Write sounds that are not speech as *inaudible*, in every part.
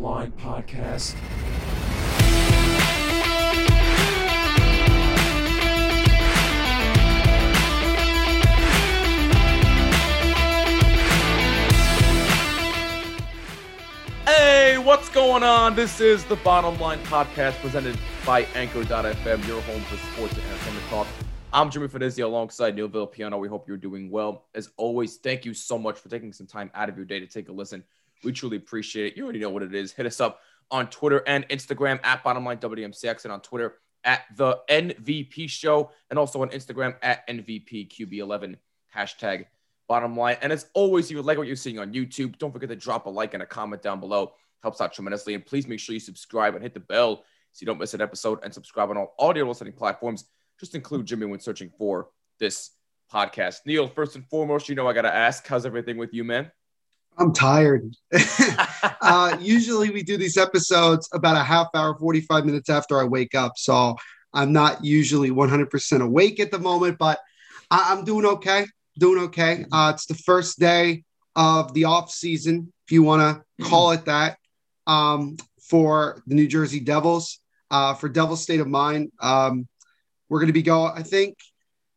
Line Podcast. Hey, what's going on? This is the Bottom Line Podcast presented by Anchor.fm, your home for sports and entertainment talk. I'm Jimmy Finizzi alongside Neil Villapiano. We hope you're doing well. As always, thank you so much for taking some time out of your day to take a listen. We truly appreciate it. You already know what it is. Hit us up on Twitter and Instagram at Bottomline WMCX and on Twitter at the NVP Show and also on Instagram at NVPQB11 hashtag Bottom Line. And as always, if you like what you're seeing on YouTube, don't forget to drop a like and a comment down below. Helps out tremendously. And please make sure you subscribe and hit the bell so you don't miss an episode and subscribe on all audio listening platforms. Just include Jimmy when searching for this podcast. Neil, first and foremost, you know I got to ask, how's everything with you, man? I'm tired. *laughs* *laughs* uh, usually we do these episodes about a half hour, 45 minutes after I wake up. So I'm not usually 100% awake at the moment, but I- am doing okay. Doing okay. Uh, it's the first day of the off season, if you want to call it that, um, for the New Jersey Devils. Uh, for Devil's State of Mind, um, we're going to be going, I think,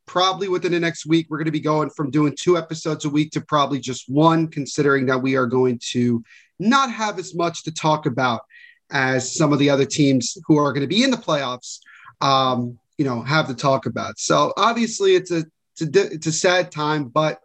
probably within the next week, we're going to be going from doing two episodes a week to probably just one, considering that we are going to not have as much to talk about as some of the other teams who are going to be in the playoffs, um, you know, have to talk about. So obviously, it's a it's a, it's a sad time, but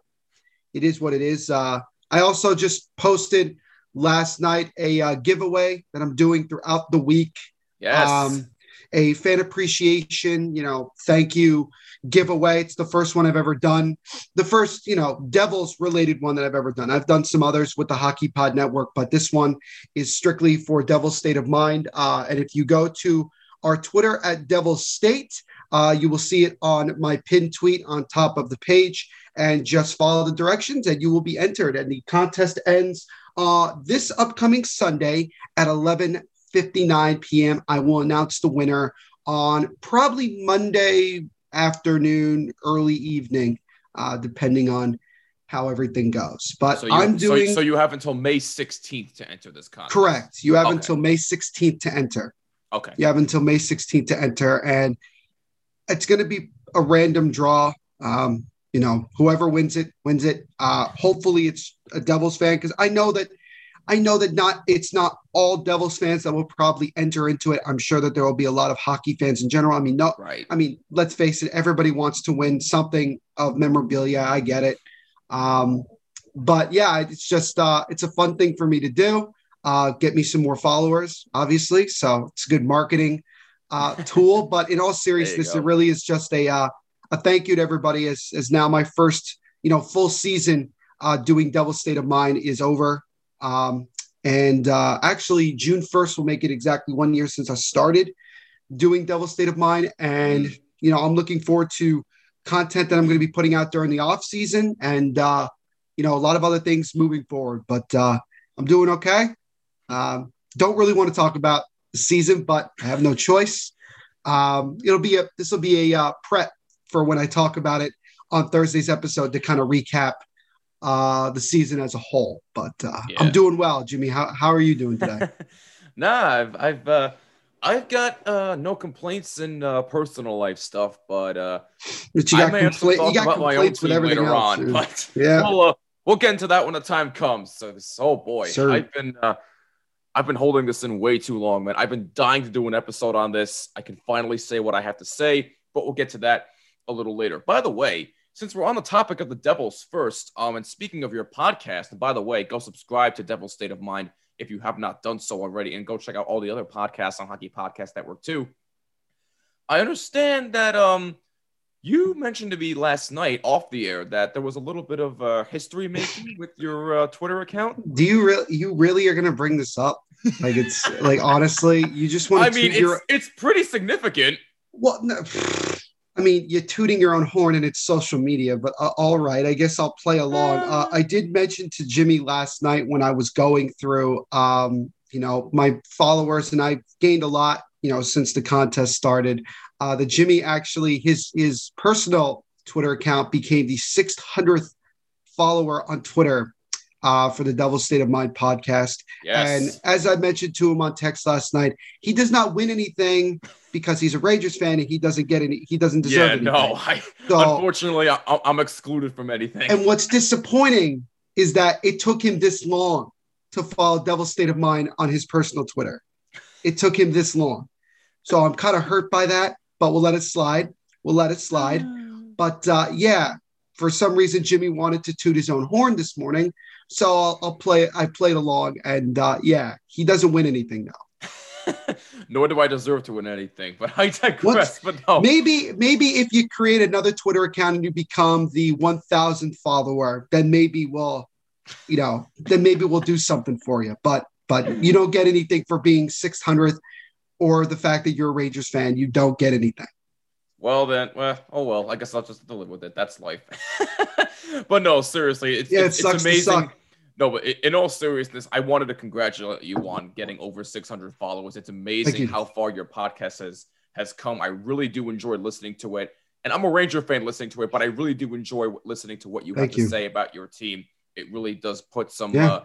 it is what it is. Uh, I also just posted last night a uh, giveaway that I'm doing throughout the week. Yes. Um, a fan appreciation, you know, thank you giveaway. It's the first one I've ever done. The first, you know, Devils related one that I've ever done. I've done some others with the Hockey Pod Network, but this one is strictly for Devil's State of Mind. Uh, and if you go to our Twitter at Devil's State, uh, you will see it on my pinned tweet on top of the page. And just follow the directions, and you will be entered. And the contest ends uh, this upcoming Sunday at 11 59 p.m. I will announce the winner on probably Monday afternoon, early evening, uh, depending on how everything goes. But so you, I'm doing so, so you have until May 16th to enter this contest. correct. You have Okay. until May 16th to enter. Okay. You have until May 16th to enter, and it's going to be a random draw. Um, you know, whoever wins it wins it. Uh, hopefully, it's a Devils fan because I know that I know that not it's not all Devils fans that will probably enter into it. I'm sure that there will be a lot of hockey fans in general. I mean, no, Right. I mean, let's face it, everybody wants to win something of memorabilia. I get it. Um, but yeah, it's just uh, it's a fun thing for me to do. Uh, get me some more followers, obviously. So it's a good marketing uh, *laughs* tool. but in all seriousness, it really is just a uh, a thank you to everybody. As as now my first you know full season uh, doing Devil State of Mind is over. Um, and uh, actually, June 1st will make it exactly one year since I started doing Devil State of Mind. And, you know, I'm looking forward to content that I'm going to be putting out during the off season and, uh, you know, a lot of other things moving forward. But uh, I'm doing okay. Um, don't really want to talk about the season, but I have no choice. Um, it'll be a, this will be a uh, prep for when I talk about it on Thursday's episode to kind of recap uh, the season as a whole. But uh, Yeah. I'm doing well, Jimmy. How, how are you doing today? *laughs* nah, I've I've uh I've got uh no complaints in uh personal life stuff, but uh But you got, may have some compla- you got my complaints with everything later else. on, but *laughs* yeah. we'll uh, we'll get into that when the time comes. So this oh boy. I've been uh I've been holding this in way too long, man. I've been dying to do an episode on this. I can finally say what I have to say, but we'll get to that a little later. By the way, since we're on the topic of the Devils first, um, and speaking of your podcast, and by the way, go subscribe to Devil's State of Mind if you have not done so already, and go check out all the other podcasts on Hockey Podcast Network too. I understand that um you mentioned to me last night off the air that there was a little bit of uh, history making *laughs* with your uh, Twitter account. Do you really you really are gonna bring this up? Like it's like honestly, you just want I mean, toot your it's it's pretty significant. What? No, I mean, you're tooting your own horn and it's social media, but uh, all right, I guess I'll play along. Uh, I did mention to Jimmy last night when I was going through, um, you know, my followers, and I've gained a lot, you know, since the contest started. Uh, that Jimmy actually his his personal Twitter account became the 600th follower on Twitter uh, for the Devil State of Mind podcast. Yes. And as I mentioned to him on text last night, he does not win anything because he's a Rangers fan and he doesn't get any. He doesn't deserve yeah, anything. no. I, So- unfortunately, I, I'm excluded from anything. And what's disappointing is that it took him this long to follow Devil State of Mind on his personal Twitter. It took him this long. So I'm kind of hurt by that, but we'll let it slide. We'll let it slide. *sighs* But uh, yeah, for some reason, Jimmy wanted to toot his own horn this morning. So I'll, I'll play. I played along, and uh, yeah, he doesn't win anything now. *laughs* Nor do I deserve to win anything, but I digress. But no, Maybe, maybe if you create another Twitter account and you become the 1,000 follower, then maybe we'll, you know, then maybe we'll do something for you. But but you don't get anything for being 600th or the fact that you're a Rangers fan. You don't get anything. well then, well, oh well. I guess I'll just live with it. That's life. *laughs* but no, seriously, it's, Yeah, it it's, it's sucks to amazing. No, but in all seriousness, I wanted to congratulate you on getting over 600 followers. It's amazing how far your podcast has has come. I really do enjoy listening to it, and I'm a Ranger fan listening to it, but I really do enjoy listening to what you Thank have to say about your team. It really does put some Yeah. uh,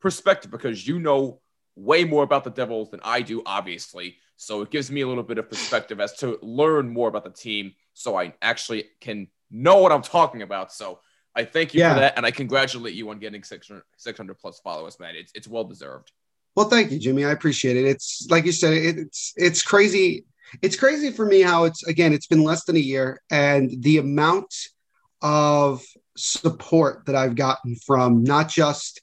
perspective because you know way more about the Devils than I do, obviously. So it gives me a little bit of perspective as to learn more about the team, so I actually can know what I'm talking about. So I thank you Yeah. for that, and I congratulate you on getting 600, 600 plus followers, man. It's it's well deserved. Well, thank you, Jimmy. I appreciate it. It's like you said, it, it's it's crazy. It's crazy for me how it's again. It's been less than a year, and the amount of support that I've gotten from not just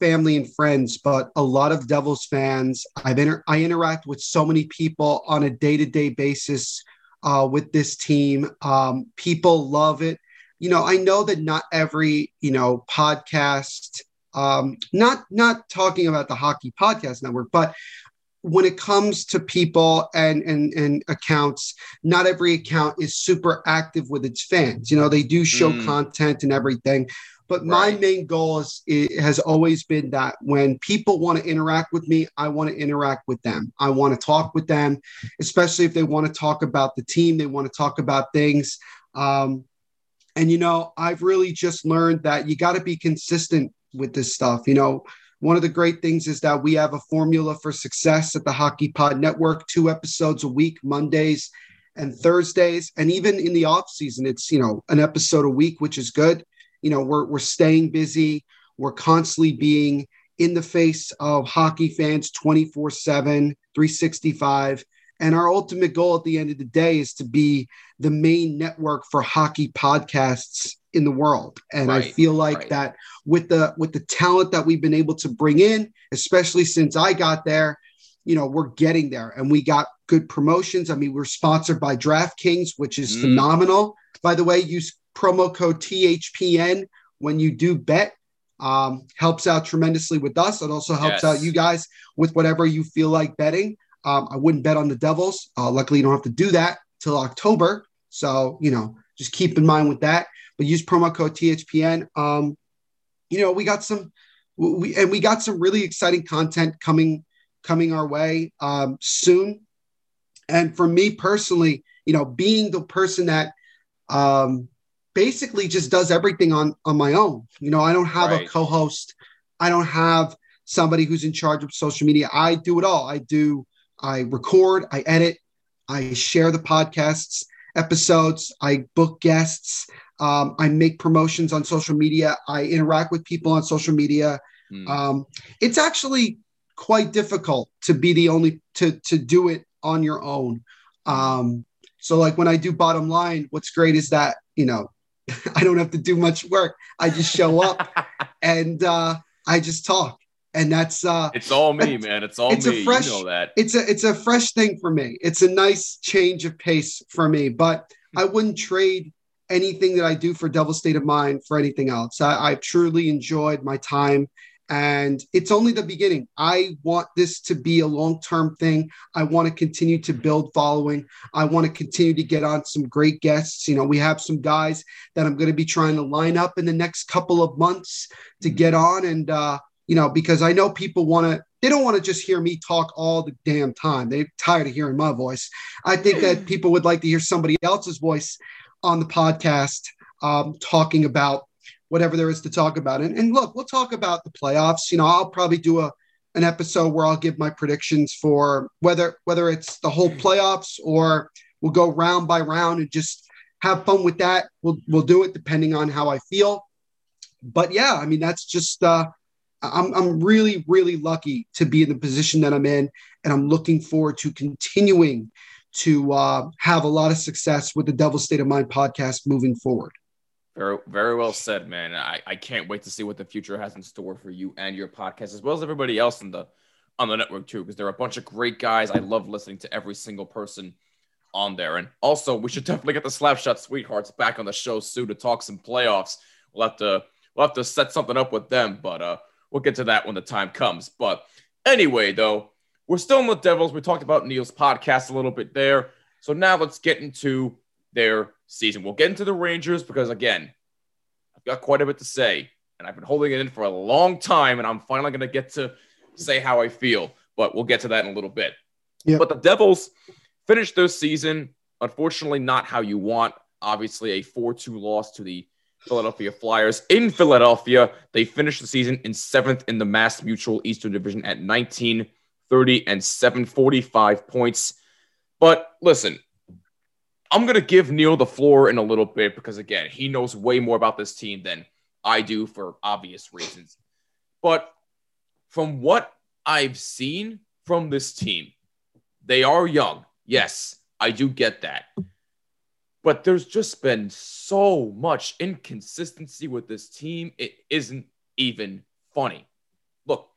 family and friends, but a lot of Devils fans. I've inter- I interact with so many people on a day to day basis uh, with this team. Um, people love it. You know, I know that not every you know podcast um, not not talking about the hockey podcast network, but when it comes to people and, and and accounts, not every account is super active with its fans. You know, they do show Mm. content and everything. But my main goal is, it has always been that when people want to interact with me, I want to interact with them. I want to talk with them, especially if they want to talk about the team, they want to talk about things. Um, and you know, I've really just learned that you got to be consistent with this stuff. You know, one of the great things is that we have a formula for success at the Hockey Pod Network, two episodes a week, Mondays and Thursdays. And even in the off season, it's, you know, an episode a week, which is good. You know, we're, we're staying busy. We're constantly being in the face of hockey fans 24 7, 365. And our ultimate goal at the end of the day is to be the main network for hockey podcasts in the world. And I feel like right. that with the with the talent that we've been able to bring in, especially since I got there, you know, we're getting there and we got good promotions. I mean, we're sponsored by DraftKings, which is Mm. phenomenal. By the way, use promo code THPN when you do bet. Um, helps out tremendously with us. It also helps Yes. out you guys with whatever you feel like betting. Um, I wouldn't bet on the Devils. Uh, luckily, you don't have to do that till October. So, you know, just keep in mind with that. But use promo code THPN. Um, you know, we got some, we and we got some really exciting content coming coming our way um, soon. And for me personally, you know, being the person that um, basically just does everything on on my own. You know, I don't have a co-host. I don't have somebody who's in charge of social media. I do it all. I do. I record. I edit. I share the podcasts episodes. I book guests. Um, I make promotions on social media. I interact with people on social media. Hmm. Um, it's actually quite difficult to be the only to to do it on your own. Um, so like when I do bottom line, what's great is that you know *laughs* I don't have to do much work. I just show up *laughs* and uh, I just talk, and that's uh, it's all me, man. It's all It's a me. fresh- you know that. it's a it's a fresh thing for me. It's a nice change of pace for me, but I wouldn't trade anything that I do for Devil State of Mind for anything else. I, I truly enjoyed my time, and it's only the beginning. I want this to be a long term thing. I want to continue to build following. I want to continue to get on some great guests. You know, we have some guys that I'm going to be trying to line up in the next couple of months to get on, and uh, you know, because I know people want to they don't want to just hear me talk all the damn time. They're tired of hearing my voice. I think that *clears throat* people would like to hear somebody else's voice on the podcast um, talking about whatever there is to talk about. And, and look, we'll talk about the playoffs. You know, I'll probably do a an episode where I'll give my predictions for whether whether it's the whole *clears throat* playoffs or we'll go round by round and just have fun with that. We'll we'll do it depending on how I feel. But yeah, I mean that's just uh I'm I'm really really lucky to be in the position that I'm in and I'm looking forward to continuing to uh, have a lot of success with the Devil State of Mind podcast moving forward. Very, very well said, man. I, I can't wait to see what the future has in store for you and your podcast, as well as everybody else in the on the network too, because there are a bunch of great guys. I love listening to every single person on there. And also, we should definitely get the Slapshot Sweethearts back on the show soon to talk some playoffs. We'll have to we'll have to set something up with them, but uh, we'll get to that when the time comes. But anyway, though, we're still in the Devils. We talked about Neil's podcast a little bit there. So now let's get into their season. We'll get into the Rangers because, again, I've got quite a bit to say, and I've been holding it in for a long time, and I'm finally going to get to say how I feel. But we'll get to that in a little bit. Yep. But the Devils finished their season, unfortunately, not how you want. Obviously, a 4 2 loss to the Philadelphia Flyers in Philadelphia. They finished the season in seventh in the Mass Mutual Eastern Division at 19 30 and 745 points. But listen, I'm going to give Neil the floor in a little bit because, again, he knows way more about this team than I do for obvious reasons. But from what I've seen from this team, they are young. Yes, I do get that. But there's just been so much inconsistency with this team. It isn't even funny. Look,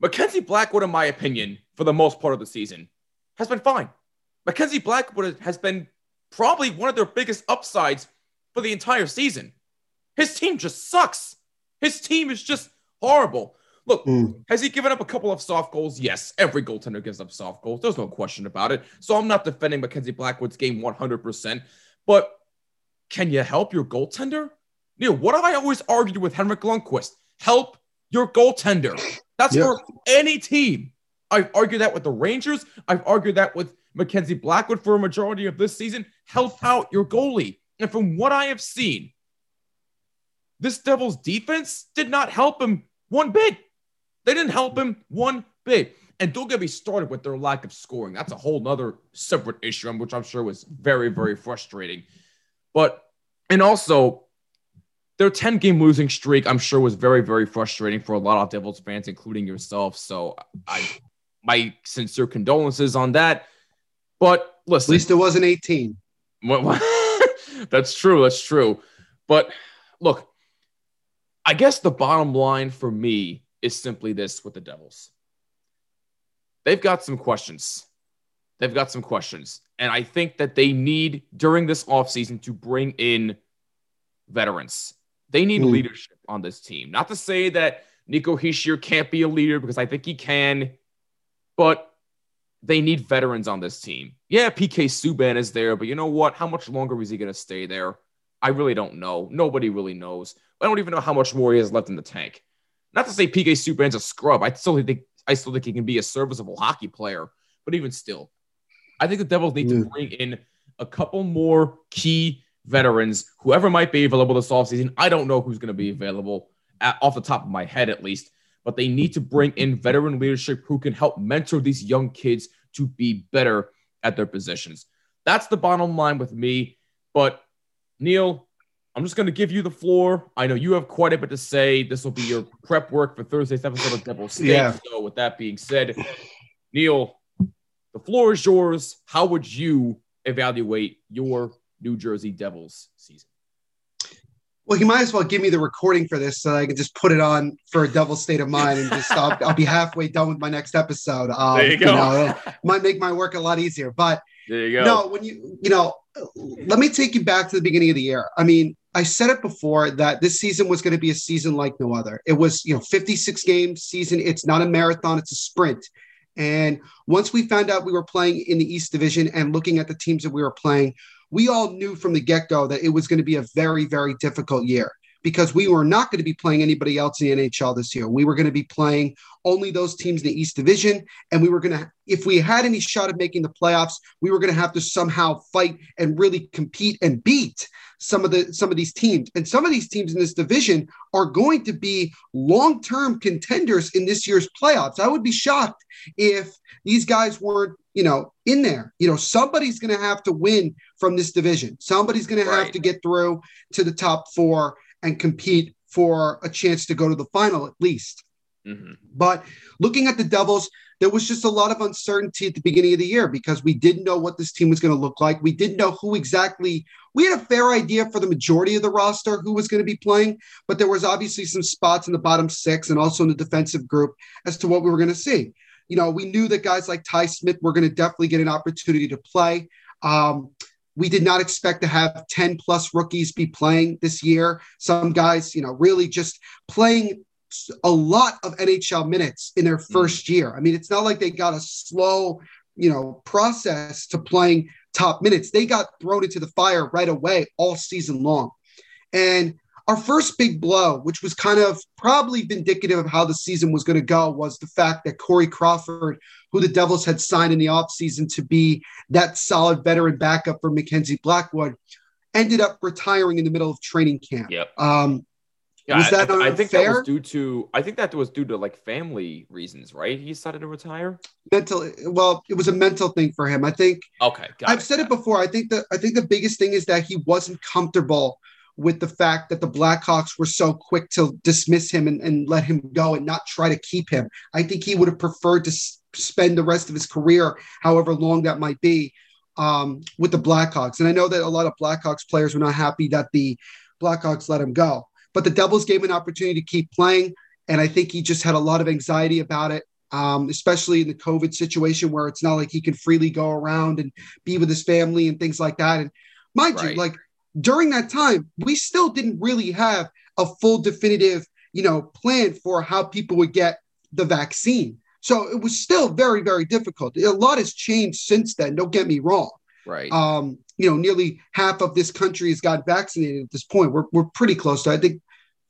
Mackenzie Blackwood, in my opinion, for the most part of the season, has been fine. Mackenzie Blackwood has been probably one of their biggest upsides for the entire season. His team just sucks. His team is just horrible. Look, mm. has he given up a couple of soft goals? Yes, every goaltender gives up soft goals. There's no question about it. So I'm not defending Mackenzie Blackwood's game 100%. But can you help your goaltender? Neil, what have I always argued with Henrik Lundqvist? Help your goaltender. That's yep. for any team. I've argued that with the Rangers. I've argued that with Mackenzie Blackwood for a majority of this season. Help out your goalie. And from what I have seen, this Devils defense did not help him one bit. They didn't help him one bit. And don't get me started with their lack of scoring. That's a whole nother separate issue, um, which I'm sure was very, very frustrating. But, and also, their 10 game losing streak, I'm sure, was very, very frustrating for a lot of Devils fans, including yourself. So I my sincere condolences on that. But listen. At least it wasn't 18. *laughs* that's true. That's true. But look, I guess the bottom line for me is simply this with the Devils. They've got some questions. They've got some questions. And I think that they need during this offseason to bring in veterans. They need mm. leadership on this team. Not to say that Nico Hischier can't be a leader because I think he can, but they need veterans on this team. Yeah, PK Subban is there, but you know what? How much longer is he going to stay there? I really don't know. Nobody really knows. I don't even know how much more he has left in the tank. Not to say PK Subban's a scrub. I still think I still think he can be a serviceable hockey player, but even still, I think the Devils need to mm. bring in a couple more key veterans, whoever might be available this offseason. I don't know who's going to be available at, off the top of my head, at least, but they need to bring in veteran leadership who can help mentor these young kids to be better at their positions. That's the bottom line with me. But Neil, I'm just going to give you the floor. I know you have quite a bit to say. This will be your prep work for Thursday's episode of Devil State. Yeah. So, with that being said, Neil, the floor is yours. How would you evaluate your New Jersey Devils season? Well, you might as well give me the recording for this so I can just put it on for a devil state of mind and just I'll, I'll be halfway done with my next episode. Um, there you go. You know, might make my work a lot easier. But there you go. No, when you you know, let me take you back to the beginning of the year. I mean, I said it before that this season was going to be a season like no other. It was, you know, 56 game season. It's not a marathon, it's a sprint. And once we found out we were playing in the East Division and looking at the teams that we were playing, we all knew from the get go that it was going to be a very, very difficult year. Because we were not going to be playing anybody else in the NHL this year. We were going to be playing only those teams in the East Division. And we were going to, if we had any shot of making the playoffs, we were going to have to somehow fight and really compete and beat some of the some of these teams. And some of these teams in this division are going to be long-term contenders in this year's playoffs. I would be shocked if these guys weren't, you know, in there. You know, somebody's going to have to win from this division. Somebody's going to have to get through to the top 4 and compete for a chance to go to the final at least. Mm-hmm. But looking at the Devils, there was just a lot of uncertainty at the beginning of the year because we didn't know what this team was going to look like. We didn't know who exactly. We had a fair idea for the majority of the roster who was going to be playing, but there was obviously some spots in the bottom six and also in the defensive group as to what we were going to see. You know, we knew that guys like Ty Smith were going to definitely get an opportunity to play. Um, we did not expect to have 10 plus rookies be playing this year. Some guys, you know, really just playing a lot of NHL minutes in their 1st mm. year. I mean, it's not like they got a slow, you know, process to playing top minutes. They got thrown into the fire right away all season long. And our first big blow, which was kind of probably vindicative of how the season was going to go, was the fact that Corey Crawford, who the Devils had signed in the offseason to be that solid veteran backup for Mackenzie Blackwood, ended up retiring in the middle of training camp. Yep. Um, yeah, was that I, I, think that was due to I think that was due to like family reasons, right? He decided to retire. Mental, well, it was a mental thing for him. I think. Okay, I've it, said it before. I think that I think the biggest thing is that he wasn't comfortable with the fact that the Blackhawks were so quick to dismiss him and, and let him go and not try to keep him. I think he would have preferred to s- spend the rest of his career, however long that might be, um, with the Blackhawks. And I know that a lot of Blackhawks players were not happy that the Blackhawks let him go. But the Devils gave him an opportunity to keep playing. And I think he just had a lot of anxiety about it, um, especially in the COVID situation where it's not like he can freely go around and be with his family and things like that. And mind right. you, like during that time, we still didn't really have a full definitive, you know, plan for how people would get the vaccine. So it was still very, very difficult. A lot has changed since then. Don't get me wrong. Right. Um, you know, nearly half of this country has got vaccinated at this point. We're, we're pretty close to, I think,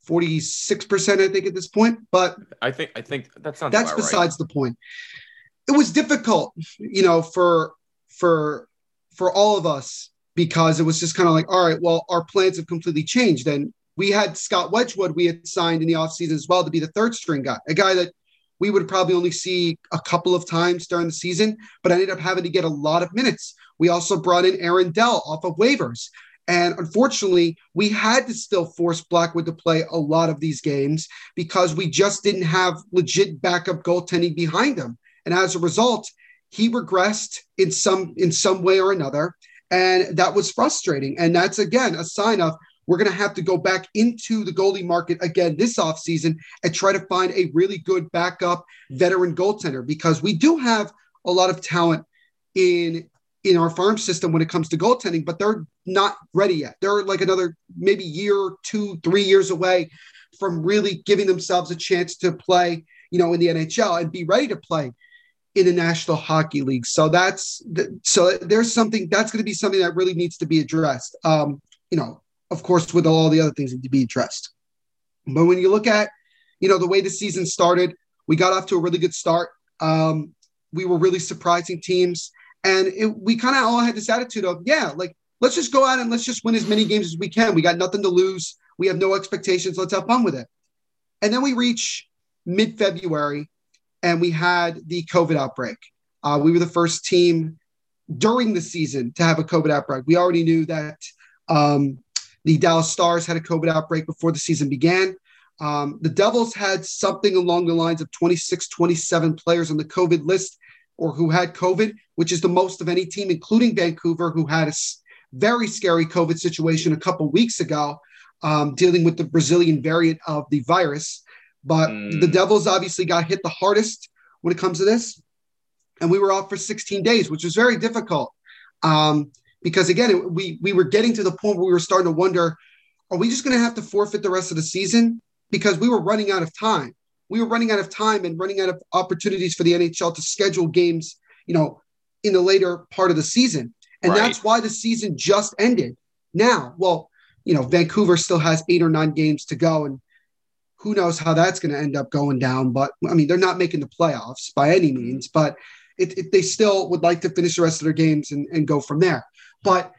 46%, I think, at this point. But I think, I think that sounds that's besides right. the point. It was difficult, you know, for, for, for all of us because it was just kind of like, all right, well, our plans have completely changed. And we had Scott Wedgewood, we had signed in the offseason as well to be the third string guy, a guy that we would probably only see a couple of times during the season, but ended up having to get a lot of minutes. We also brought in Aaron Dell off of waivers. And unfortunately, we had to still force Blackwood to play a lot of these games because we just didn't have legit backup goaltending behind him. And as a result, he regressed in some in some way or another. And that was frustrating. And that's again a sign of we're going to have to go back into the goalie market again this offseason and try to find a really good backup veteran goaltender because we do have a lot of talent in in our farm system when it comes to goaltending, but they're not ready yet. They're like another maybe year, two, three years away from really giving themselves a chance to play, you know, in the NHL and be ready to play in the National Hockey League. So that's so there's something that's going to be something that really needs to be addressed. Um, you know, of course, with all the other things that need to be addressed. But when you look at, you know, the way the season started, we got off to a really good start. Um, we were really surprising teams. And it, we kind of all had this attitude of, yeah, like, let's just go out and let's just win as many games as we can. We got nothing to lose. We have no expectations. Let's have fun with it. And then we reach mid February and we had the COVID outbreak. Uh, we were the first team during the season to have a COVID outbreak. We already knew that um, the Dallas Stars had a COVID outbreak before the season began. Um, the Devils had something along the lines of 26, 27 players on the COVID list or who had COVID, which is the most of any team, including Vancouver, who had a very scary COVID situation a couple weeks ago, um, dealing with the Brazilian variant of the virus. But mm. the Devils obviously got hit the hardest when it comes to this. And we were off for 16 days, which was very difficult. Um, because again, it, we we were getting to the point where we were starting to wonder, are we just going to have to forfeit the rest of the season? Because we were running out of time we were running out of time and running out of opportunities for the NHL to schedule games, you know, in the later part of the season. And right. that's why the season just ended now. Well, you know, Vancouver still has eight or nine games to go, and who knows how that's going to end up going down. But I mean, they're not making the playoffs by any means, but it, it, they still would like to finish the rest of their games and, and go from there. But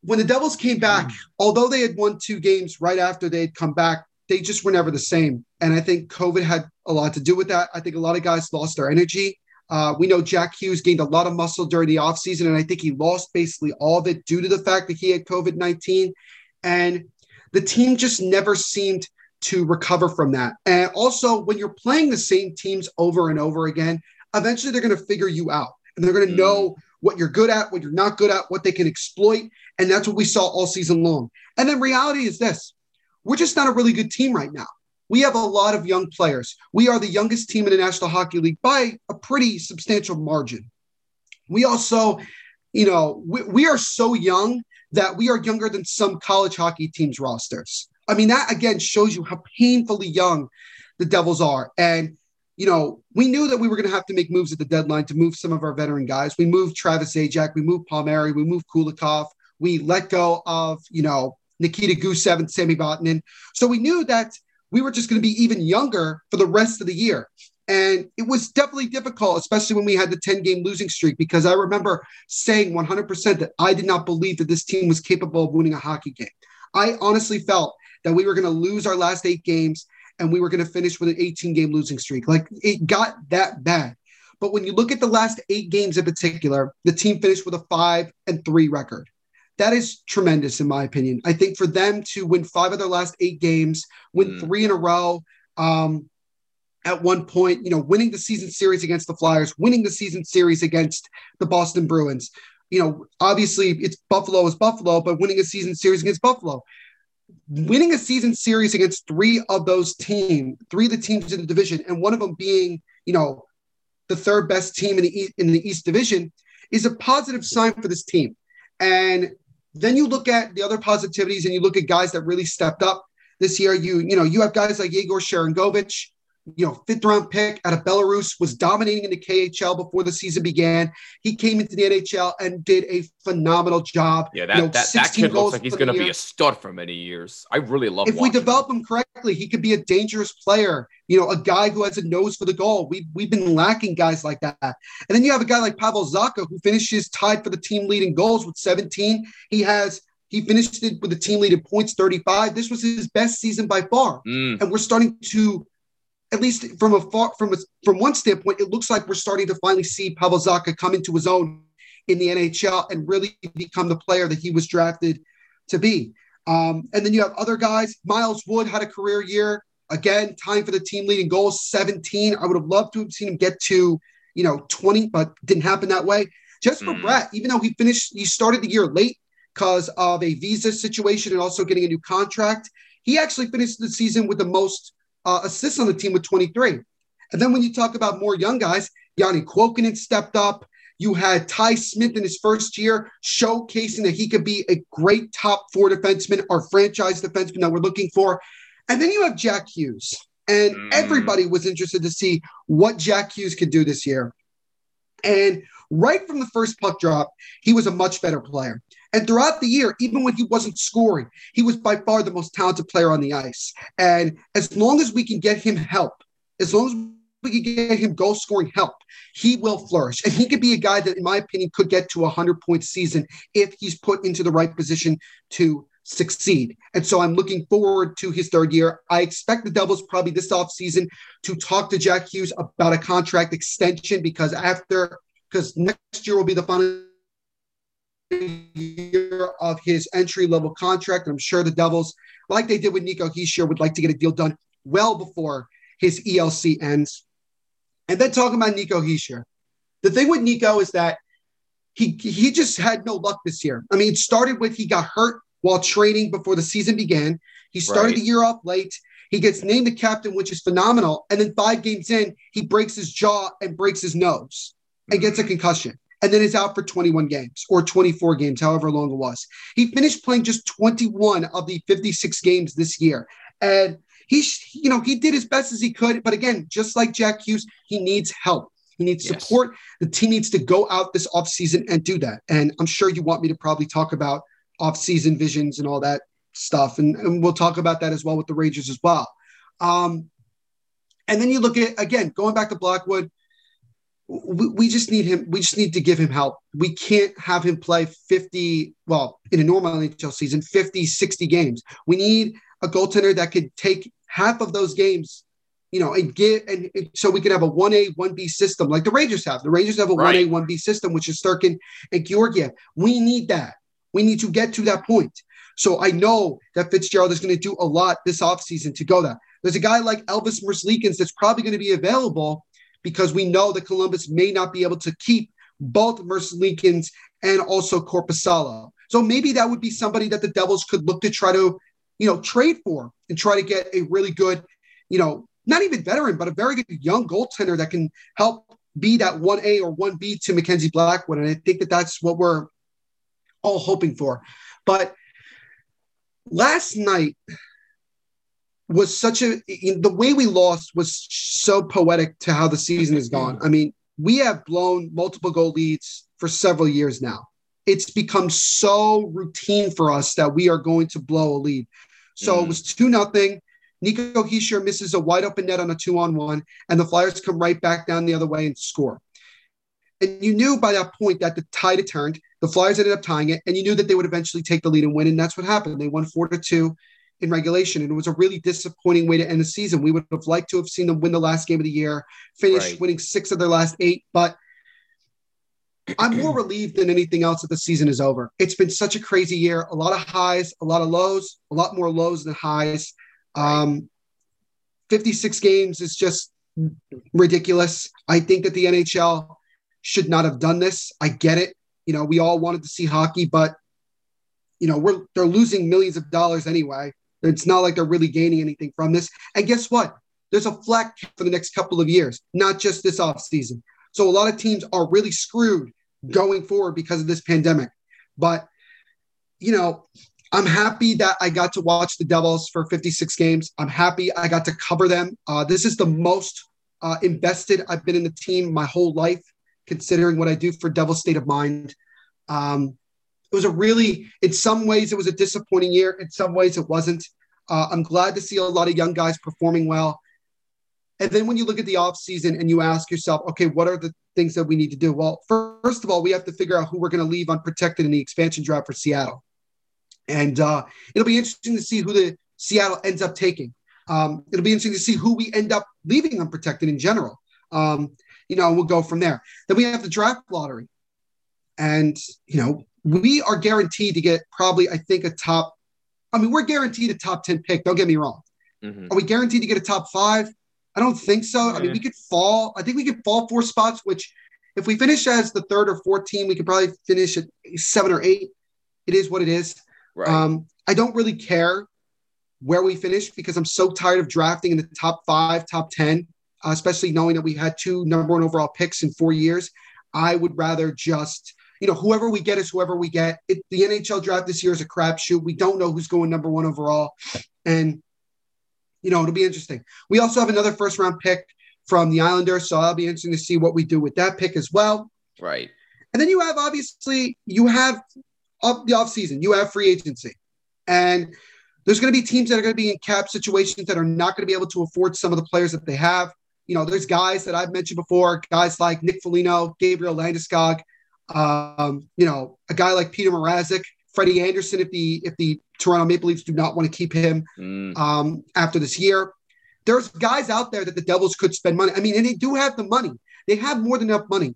when the Devils came back, although they had won two games right after they had come back, they just were never the same. And I think COVID had a lot to do with that. I think a lot of guys lost their energy. Uh, we know Jack Hughes gained a lot of muscle during the offseason, and I think he lost basically all of it due to the fact that he had COVID 19. And the team just never seemed to recover from that. And also, when you're playing the same teams over and over again, eventually they're going to figure you out and they're going to mm. know what you're good at, what you're not good at, what they can exploit. And that's what we saw all season long. And then reality is this we're just not a really good team right now. We have a lot of young players. We are the youngest team in the National Hockey League by a pretty substantial margin. We also, you know, we, we are so young that we are younger than some college hockey teams' rosters. I mean, that again shows you how painfully young the Devils are. And, you know, we knew that we were going to have to make moves at the deadline to move some of our veteran guys. We moved Travis Zajac, we moved Palmieri, we moved Kulikov, we let go of, you know, Nikita Gusev and Sami Vatanen. So we knew that we were just going to be even younger for the rest of the year. And it was definitely difficult, especially when we had the 10 game losing streak, because I remember saying 100% that I did not believe that this team was capable of winning a hockey game. I honestly felt that we were going to lose our last eight games and we were going to finish with an 18 game losing streak. Like it got that bad. But when you look at the last eight games in particular, the team finished with a five and three record that is tremendous in my opinion. I think for them to win five of their last eight games, win mm. three in a row, um, at one point, you know, winning the season series against the Flyers, winning the season series against the Boston Bruins. You know, obviously it's Buffalo is Buffalo, but winning a season series against Buffalo, winning a season series against three of those teams, three of the teams in the division, and one of them being, you know, the third best team in the East, in the East Division, is a positive sign for this team. And then you look at the other positivities and you look at guys that really stepped up this year. You, you know, you have guys like Yegor Sharangovich, you know, fifth round pick out of Belarus, was dominating in the KHL before the season began. He came into the NHL and did a phenomenal job. Yeah, that, you know, that, that kid looks like he's going to be a stud for many years. I really love. If we develop him. him correctly, he could be a dangerous player. You know, a guy who has a nose for the goal. We've we've been lacking guys like that. And then you have a guy like Pavel Zacha who finishes tied for the team leading goals with 17. He has he finished it with the team lead in points 35. This was his best season by far. Mm. And we're starting to at least from a far, from a, from one standpoint, it looks like we're starting to finally see Pavel Zacha come into his own in the NHL and really become the player that he was drafted to be. Um, and then you have other guys. Miles Wood had a career year. Again, time for the team leading goals, 17. I would have loved to have seen him get to, you know, 20, but didn't happen that way. Jesper mm. Bratt, even though he finished, he started the year late because of a visa situation and also getting a new contract. He actually finished the season with the most uh, assists on the team with 23. And then when you talk about more young guys, Janne Kuokkanen stepped up. You had Ty Smith in his first year showcasing that he could be a great top four defenseman or franchise defenseman that we're looking for. And then you have Jack Hughes. And mm. everybody was interested to see what Jack Hughes could do this year. And right from the first puck drop, he was a much better player. And throughout the year, even when he wasn't scoring, he was by far the most talented player on the ice. And as long as we can get him help, as long as we can get him goal scoring help, he will flourish. And he could be a guy that, in my opinion, could get to a 100 point season if he's put into the right position to succeed. And so I'm looking forward to his third year. I expect the Devils probably this offseason to talk to Jack Hughes about a contract extension because after, because next year will be the final year of his entry level contract. I'm sure the Devils, like they did with Nico Hischier, would like to get a deal done well before his ELC ends. And then talking about Nico Hischier, the thing with Nico is that he he just had no luck this year. I mean, it started with he got hurt while training before the season began. He started right. the year off late. He gets named the captain, which is phenomenal. And then five games in, he breaks his jaw and breaks his nose and gets a mm-hmm. concussion and then is out for 21 games or 24 games, however long it was. He finished playing just 21 of the 56 games this year. And he, you know, he did as best as he could. But again, just like Jack Hughes, he needs help. He needs yes. support. The team needs to go out this offseason and do that. And I'm sure you want me to probably talk about offseason visions and all that stuff, and, and we'll talk about that as well with the Rangers as well. Um, and then you look at again going back to Blackwood. We, we just need him. We just need to give him help. We can't have him play 50, well, in a normal NHL season, 50, 60 games. We need a goaltender that could take half of those games you know, and get and, and, so we can have a one A, one B system like the Rangers have. The Rangers have a one A, one B system, which is Shesterkin and Georgiev. We need that. We need to get to that point. So I know that Fitzgerald is going to do a lot this offseason to go there. There's a guy like Elvis Merzlikins that's probably going to be available because we know that Columbus may not be able to keep both Merzlikins and also Korpisalo. So maybe that would be somebody that the Devils could look to try to, you know, trade for and try to get a really good, you know, not even veteran, but a very good young goaltender that can help be that 1A or 1B to Mackenzie Blackwood. And I think that that's what we're all hoping for. But last night was such a, the way we lost was so poetic to how the season has gone. I mean, we have blown multiple goal leads for several years now. It's become so routine for us that we are going to blow a lead. So mm. it was 2 nothing. Nico Hischier misses a wide open net on a two on one, and the Flyers come right back down the other way and score. And you knew by that point that the tide had turned. The Flyers ended up tying it, and you knew that they would eventually take the lead and win. And that's what happened. They won four to two in regulation, and it was a really disappointing way to end the season. We would have liked to have seen them win the last game of the year, finish right. winning six of their last eight, but I'm more relieved than anything else that the season is over. It's been such a crazy year, a lot of highs, a lot of lows, a lot more lows than highs. Um, 56 games is just ridiculous. I think that the NHL should not have done this. I get it. You know, we all wanted to see hockey, but you know, we're they're losing millions of dollars anyway. It's not like they're really gaining anything from this. And guess what? There's a flat for the next couple of years, not just this off season. So a lot of teams are really screwed going forward because of this pandemic. But you know, I'm happy that I got to watch the Devils for 56 games. I'm happy I got to cover them. Uh, this is the most uh, invested I've been in the team my whole life, considering what I do for Devil State of Mind. Um, it was a really, in some ways, it was a disappointing year. In some ways, it wasn't. Uh, I'm glad to see a lot of young guys performing well. And then when you look at the offseason and you ask yourself, okay, what are the things that we need to do? Well, first of all, we have to figure out who we're going to leave unprotected in the expansion draft for Seattle. And uh, it'll be interesting to see who the Seattle ends up taking. Um, it'll be interesting to see who we end up leaving unprotected in general. Um, you know, we'll go from there. Then we have the draft lottery. And, you know, we are guaranteed to get probably, I think, a top. I mean, we're guaranteed a top 10 pick. Don't get me wrong. Mm-hmm. Are we guaranteed to get a top five? I don't think so. I mean, we could fall. I think we could fall four spots, which if we finish as the third or fourth team, we could probably finish at seven or eight. It is what it is. Right. Um, I don't really care where we finish because I'm so tired of drafting in the top five, top 10, uh, especially knowing that we had two number one overall picks in four years. I would rather just, you know, whoever we get is whoever we get. It, the NHL draft this year is a crapshoot. We don't know who's going number one overall. And, you know, it'll be interesting. We also have another first round pick from the Islanders. So I'll be interesting to see what we do with that pick as well. Right. And then you have obviously you have of the offseason, you have free agency. And there's going to be teams that are going to be in cap situations that are not going to be able to afford some of the players that they have. You know, there's guys that I've mentioned before, guys like Nick Foligno, Gabriel Landeskog, um, you know, a guy like Peter Mrazek, Freddie Andersen, if the if the Toronto Maple Leafs do not want to keep him mm. um, after this year. There's guys out there that the Devils could spend money. I mean, and they do have the money. They have more than enough money.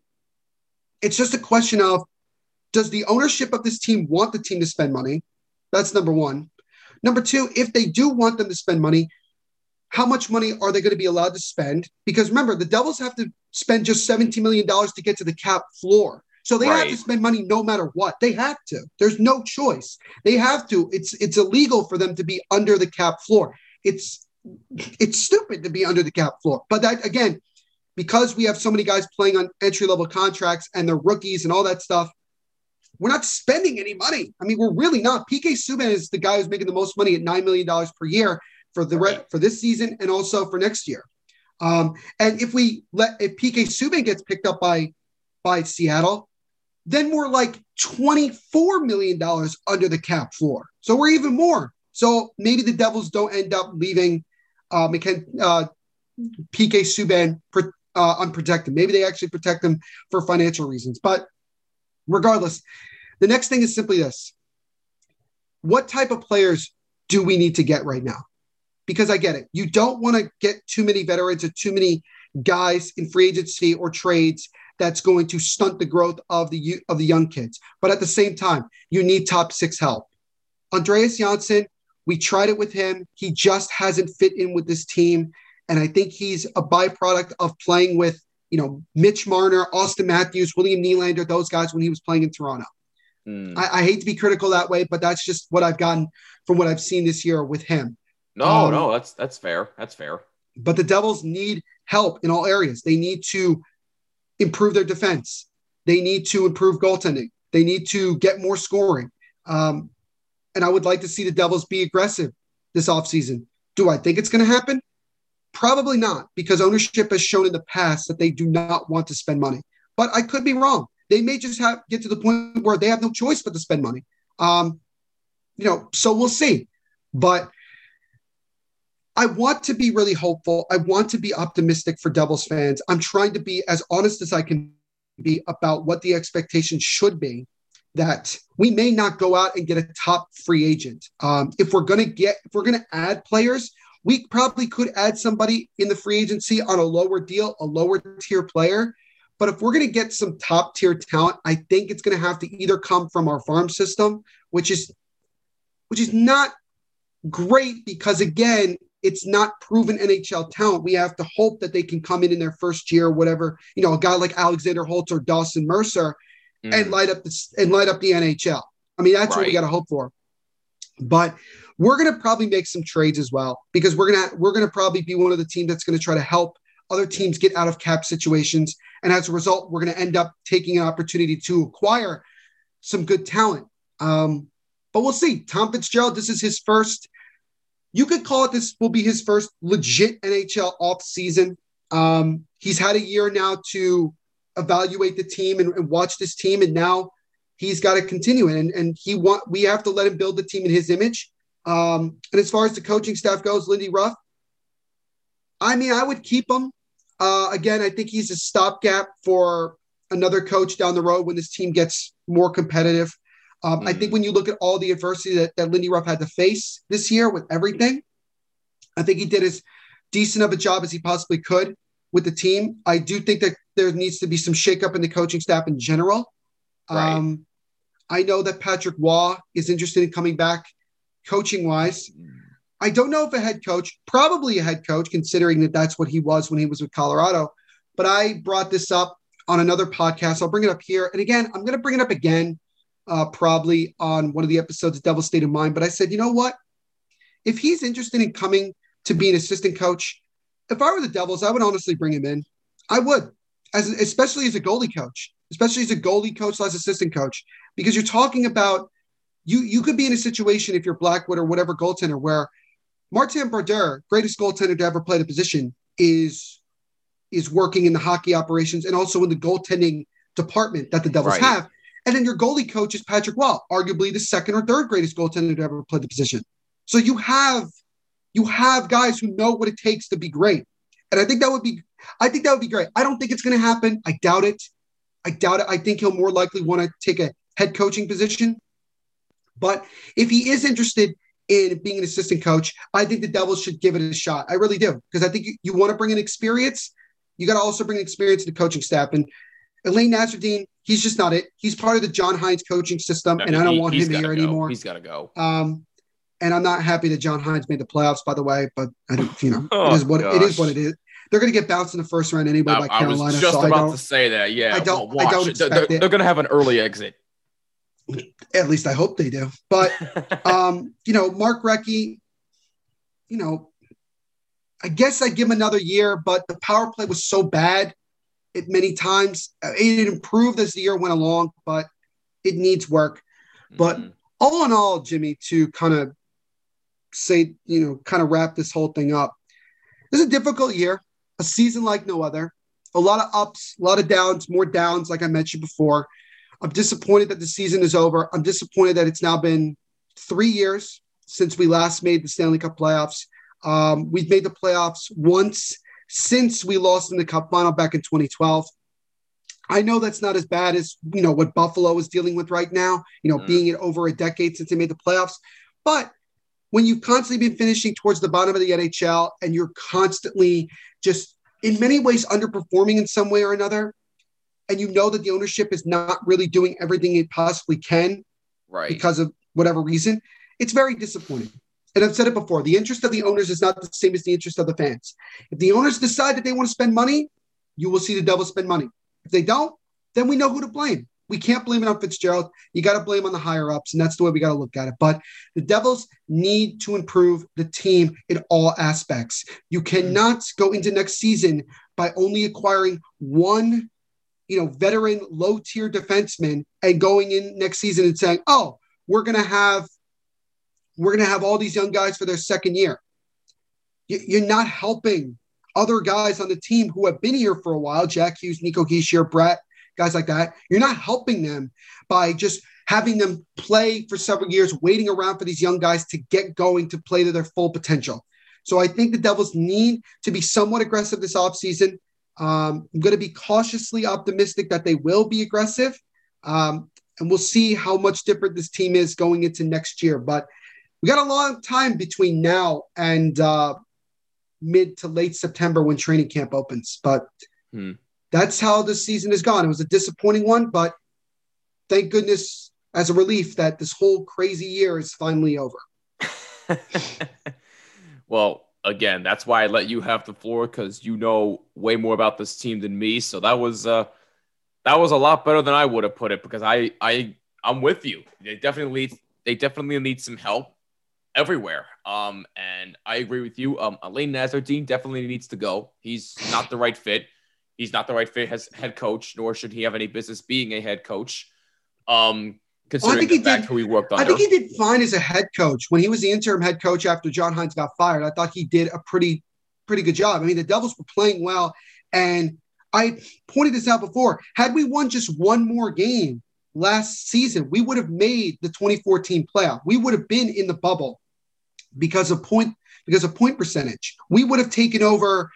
It's just a question of does the ownership of this team want the team to spend money? That's number one. Number two, if they do want them to spend money, how much money are they going to be allowed to spend? Because remember, the Devils have to spend just $17 million to get to the cap floor. So they right. have to spend money no matter what. They have to. There's no choice. They have to. It's it's illegal for them to be under the cap floor. It's it's stupid to be under the cap floor. But that again, because we have so many guys playing on entry level contracts and they're rookies and all that stuff, we're not spending any money. I mean, we're really not. PK Subban is the guy who's making the most money at $9 million per year for the right. for this season and also for next year. Um, and if we let if PK Subban gets picked up by by Seattle, then we're like $24 million under the cap floor. So we're even more. So maybe the Devils don't end up leaving uh, McKen, uh, PK Subban uh, unprotected. Maybe they actually protect him for financial reasons. But regardless, the next thing is simply this What type of players do we need to get right now? Because I get it. You don't want to get too many veterans or too many guys in free agency or trades that's going to stunt the growth of the of the young kids. But at the same time, you need top six help. Andreas Johnsson, we tried it with him. He just hasn't fit in with this team. And I think he's a byproduct of playing with, you know, Mitch Marner, Auston Matthews, William Nylander, those guys when he was playing in Toronto. Mm. I, I, hate to be critical that way, but that's just what I've gotten from what I've seen this year with him. No, um, no, that's that's fair. That's fair. But the Devils need help in all areas. They need to improve their defense. They need to improve goaltending. They need to get more scoring. Um, and I would like to see the Devils be aggressive this offseason. Do I think it's going to happen? Probably not, because ownership has shown in the past that they do not want to spend money. But I could be wrong. They may just have get to the point where they have no choice but to spend money. Um, you know, so we'll see. But I want to be really hopeful. I want to be optimistic for Devils fans. I'm trying to be as honest as I can be about what the expectation should be. That we may not go out and get a top free agent. Um, if we're going to get, if we're going to add players, we probably could add somebody in the free agency on a lower deal, a lower tier player. But if we're going to get some top tier talent, I think it's going to have to either come from our farm system, which is which is not great because again, it's not proven NHL talent. We have to hope that they can come in in their first year, or whatever you know, a guy like Alexander Holtz or Dawson Mercer, mm. and light up the and light up the NHL. I mean, that's right. what we got to hope for. But we're going to probably make some trades as well because we're going to we're going to probably be one of the teams that's going to try to help other teams get out of cap situations, and as a result, we're going to end up taking an opportunity to acquire some good talent. Um, but we'll see. Tom Fitzgerald, this is his first you could call it this will be his first legit NHL off season. Um, he's had a year now to evaluate the team and, and watch this team, and now he's got to continue it. And, and he want we have to let him build the team in his image. Um, and as far as the coaching staff goes, Lindy Ruff, I mean, I would keep him. Uh, again, I think he's a stopgap for another coach down the road when this team gets more competitive. Um, mm-hmm. I think mm. when you look at all the adversity that, that Lindy Ruff had to face this year with everything, I think he did as decent of a job as he possibly could with the team. I do think that there needs to be some shakeup in the coaching staff in general. Right. Um, I know that Patrick Roy is interested in coming back coaching wise. I don't know if a head coach, probably a head coach, considering that that's what he was when he was with Colorado. But I brought this up on another podcast. I'll bring it up here. And again, I'm going to bring it up again uh, probably on one of the episodes of Devil State of Mind. But I said, you know what? If he's interested in coming to be an assistant coach, if I were the Devils, I would honestly bring him in. I would, as especially as a goalie coach, especially as a goalie coach slash assistant coach, because you're talking about you. You could be in a situation if you're Blackwood or whatever goaltender where Martin Brodeur, greatest goaltender to ever play the position, is is working in the hockey operations and also in the goaltending department that the Devils right. have. And then your goalie coach is Patrick Roy, arguably the second or third greatest goaltender to ever play the position. So you have you have guys who know what it takes to be great. And I think that would be I think that would be great. I don't think it's going to happen. I doubt it. I doubt it. I think he'll more likely want to take a head coaching position. But if he is interested in being an assistant coach, I think the Devils should give it a shot. I really do. Because I think you, you want to bring in experience. You got to also bring experience to the coaching staff. And Alain Nasreddine, he's just not it. He's part of the John Hynes coaching system, and I don't want him here go. anymore. He's got to go. Um, and I'm not happy that John Hynes made the playoffs, by the way. But I don't, you know, *laughs* oh, it is what gosh. it is. What it is. They're going to get bounced in the first round anyway by Carolina. I was just so about to say that. Yeah, I don't. Well, I don't they're, they're, they're going to have an early exit. At least I hope they do. But *laughs* um, you know, Mark Recchi, you know, I guess I give him another year, but the power play was so bad it many times. Uh, it improved as the year went along, but it needs work. Mm-hmm. But all in all, Jimmy, to kind of say, you know, kind of wrap this whole thing up, this is a difficult year, a season like no other. A lot of ups, a lot of downs, more downs, like I mentioned before. I'm disappointed that the season is over. I'm disappointed that it's now been three years since we last made the Stanley Cup playoffs. Um, we've made the playoffs once since we lost in the Cup final back in 2012. I know that's not as bad as you know what Buffalo is dealing with right now. You know, mm. being it over a decade since they made the playoffs, but when you've constantly been finishing towards the bottom of the NHL and you're constantly just in many ways underperforming in some way or another, and you know that the ownership is not really doing everything it possibly can, right? Because of whatever reason, it's very disappointing. And I've said it before: the interest of the owners is not the same as the interest of the fans. If the owners decide that they want to spend money, you will see the Devils spend money. If they don't, then we know who to blame. We can't blame it on Fitzgerald. You got to blame on the higher ups, and that's the way we got to look at it. But the Devils need to improve the team in all aspects. You cannot go into next season by only acquiring one, you know, veteran low tier defenseman and going in next season and saying, "Oh, we're gonna have, we're gonna have all these young guys for their second year." You're not helping other guys on the team who have been here for a while, Jack Hughes, Nico Hischier, Bratt guys like that. You're not helping them by just having them play for several years, waiting around for these young guys to get going to play to their full potential. So I think the Devils need to be somewhat aggressive this offseason. Um, I'm going to be cautiously optimistic that they will be aggressive. Um, and we'll see how much different this team is going into next year. But we got a long time between now and uh, mid to late September when training camp opens. But hmm that's how the season has gone. It was a disappointing one, but thank goodness as a relief that this whole crazy year is finally over. *laughs* well, again, that's why I let you have the floor because you know way more about this team than me. So that was uh that was a lot better than I would have put it because I I I'm with you. They definitely they definitely need some help everywhere. Um, and I agree with you. Um, Alain Nasreddine definitely needs to go. He's not the right fit. He's not the right fit as head coach, nor should he have any business being a head coach. Um, considering well, I think he did, who he worked on. I think he did fine as a head coach when he was the interim head coach after John Hynes got fired. I thought he did a pretty pretty good job. I mean, the Devils were playing well, and I pointed this out before. Had we won just one more game last season, we would have made the 2014 playoff. We would have been in the bubble because of point because of point percentage. We would have taken over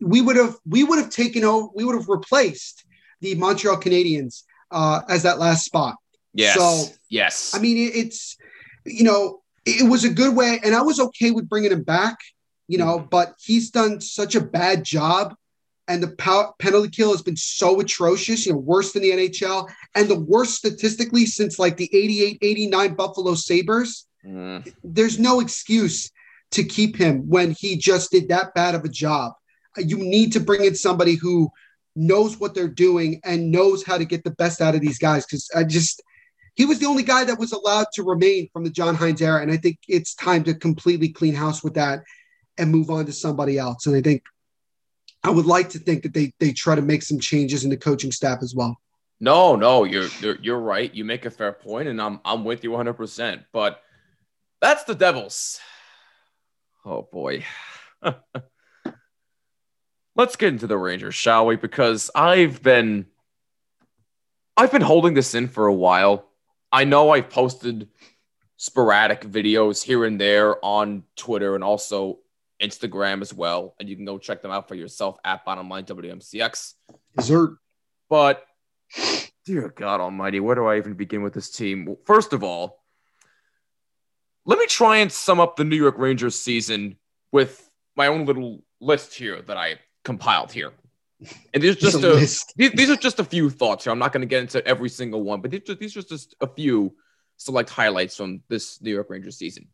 we would have we would have taken over we would have replaced the Montreal Canadiens uh, as that last spot. Yes. So yes, I mean it, it's you know it was a good way, and I was okay with bringing him back. You know, mm-hmm. but he's done such a bad job, and the pow- penalty kill has been so atrocious. You know, worse than the NHL, and the worst statistically since like the 88, 89 Buffalo Sabres. Mm. There's no excuse to keep him when he just did that bad of a job you need to bring in somebody who knows what they're doing and knows how to get the best out of these guys. Because I just, he was the only guy that was allowed to remain from the John Hynes era. And I think it's time to completely clean house with that and move on to somebody else. And I think I would like to think that they they try to make some changes in the coaching staff as well. No, no, you're you're, you're right. You make a fair point, and I'm I'm with you 100. percent But that's the Devils. Oh boy. *laughs* let's get into the Rangers, shall we? Because I've been I've been holding this in for a while. I know I've posted sporadic videos here and there on Twitter and also Instagram as well. And you can go check them out for yourself at Bottom Line WMCX. Dessert. But dear God Almighty, where do I even begin with this team? Well, first of all, let me try and sum up the New York Rangers season with my own little list here that I compiled here. And these just a, these, these are just a few thoughts here. I'm not going to get into every single one, but these are, these are just a few select highlights from this New York Rangers season.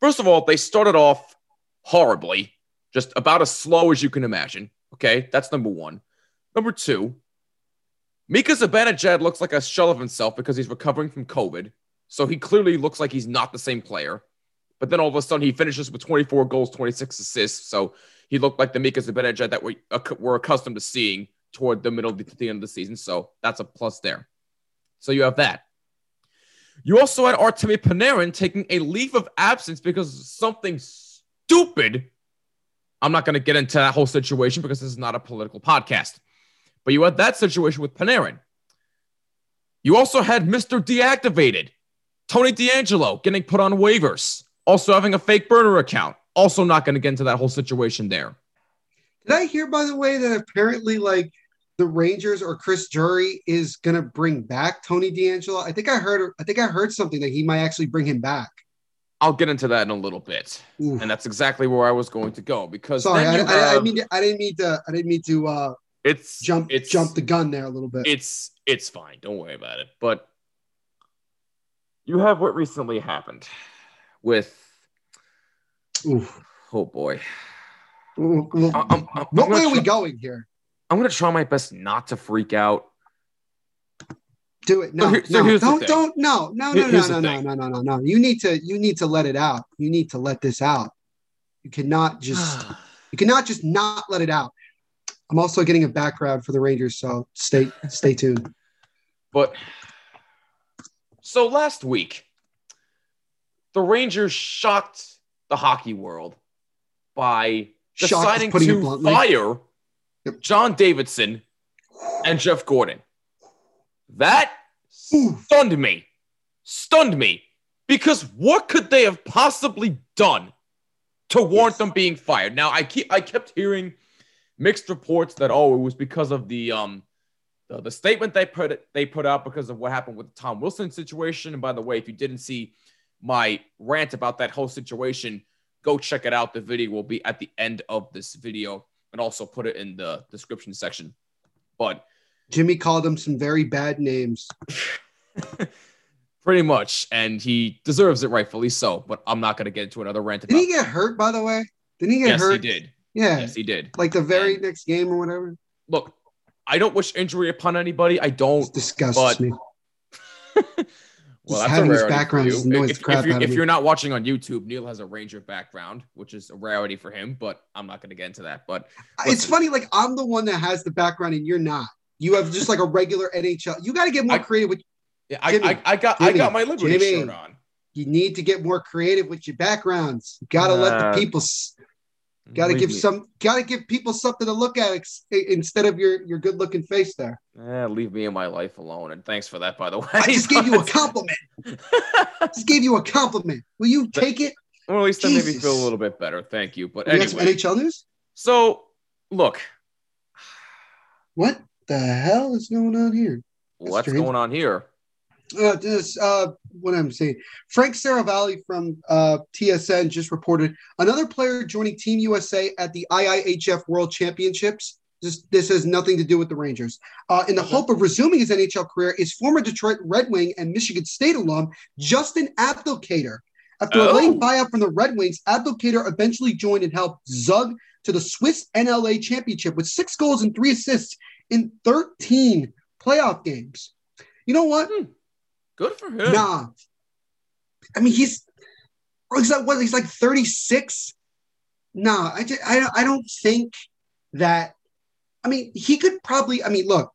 First of all, they started off horribly, just about as slow as you can imagine. Okay, that's number one. Number two, Mika Zibanejad looks like a shell of himself because he's recovering from COVID. So he clearly looks like he's not the same player. But then all of a sudden he finishes with 24 goals, 26 assists. So he looked like the Mika Zibanejad that we uh, were accustomed to seeing toward the middle of the, end of the season. So that's a plus there. So you have that. You also had Artemi Panarin taking a leave of absence because something stupid. I'm not going to get into that whole situation because this is not a political podcast. But you had that situation with Panarin. You also had Mr. Deactivated, Tony DeAngelo getting put on waivers, also having a fake burner account, also not going to get into that whole situation there. Did I hear, by the way, that apparently like the Rangers or Chris Drury is going to bring back Tony DeAngelo? I think I heard. I think I heard something that he might actually bring him back. I'll get into that in a little bit, Ooh. and that's exactly where I was going to go because sorry, I, have, I, I, mean, I didn't mean to. I didn't mean to. uh It's jump. It's jump the gun there a little bit. It's it's fine. Don't worry about it. But you have what recently happened with. Oof. Oh boy. Ooh, ooh. I'm, I'm, I'm way try, are we going here? I'm gonna try my best not to freak out. Do it. No, so here, so no, don't, don't, no, no, no, here's no, no, no, no, no, no. You need to, you need to let it out. You need to let this out. You cannot just, *sighs* you cannot just not let it out. I'm also getting a background for the Rangers, so stay, stay tuned. But so last week, the Rangers shocked the hockey world by deciding to fire yep. John Davidson and Jeff Gordon. That stunned me. Stunned me. Because what could they have possibly done to warrant yes. them being fired? Now I keep I kept hearing mixed reports that oh it was because of the um the, the statement they put they put out because of what happened with the Tom Wilson situation. And by the way, if you didn't see my rant about that whole situation, go check it out. The video will be at the end of this video and also put it in the description section. But Jimmy called him some very bad names. *laughs* Pretty much. And he deserves it rightfully so. But I'm not going to get into another rant. Did he get hurt, by the way? Did he get yes, hurt? Yes, he did. Yeah. Yes, he did. Like the very and next game or whatever. Look, I don't wish injury upon anybody. I don't. It disgusts but... me. *laughs* well, that's having a rarity background for you. If, if, you're, if you're not watching on YouTube, Neil has a Ranger background, which is a rarity for him. But I'm not going to get into that. But listen. it's funny, like I'm the one that has the background, and you're not. You have just like a regular NHL. You got to get more I, creative. With, yeah, I, I, I, got Jimmy, I got my Liberty Jimmy, shirt on. You need to get more creative with your backgrounds. You got to uh, let the people. Got to give me. some. Got to give people something to look at ex- instead of your your good looking face there. Yeah, leave me and my life alone. And thanks for that, by the *laughs* way. I just gave you a compliment. *laughs* just gave you a compliment. Will you take it? Well, at least that made me feel a little bit better. Thank you. But anyway, NHL news. So, look. What? the hell is going on here? That's What's strange. going on here? Uh, this, uh, what I'm saying, Frank Seravalli from uh, TSN just reported another player joining Team USA at the IIHF World Championships. This, this has nothing to do with the Rangers. Uh, in the okay. hope of resuming his NHL career, is former Detroit Red Wing and Michigan State alum Justin Abdelkader. After oh. a late buyout from the Red Wings, Abdelkader eventually joined and helped Zug to the Swiss NLA Championship with six goals and three assists in 13 playoff games. You know what? Hmm. Good for him. Nah. I mean, he's he's like what? He's like 36. Nah, I, just, I I don't think that. I mean, he could probably. I mean, look,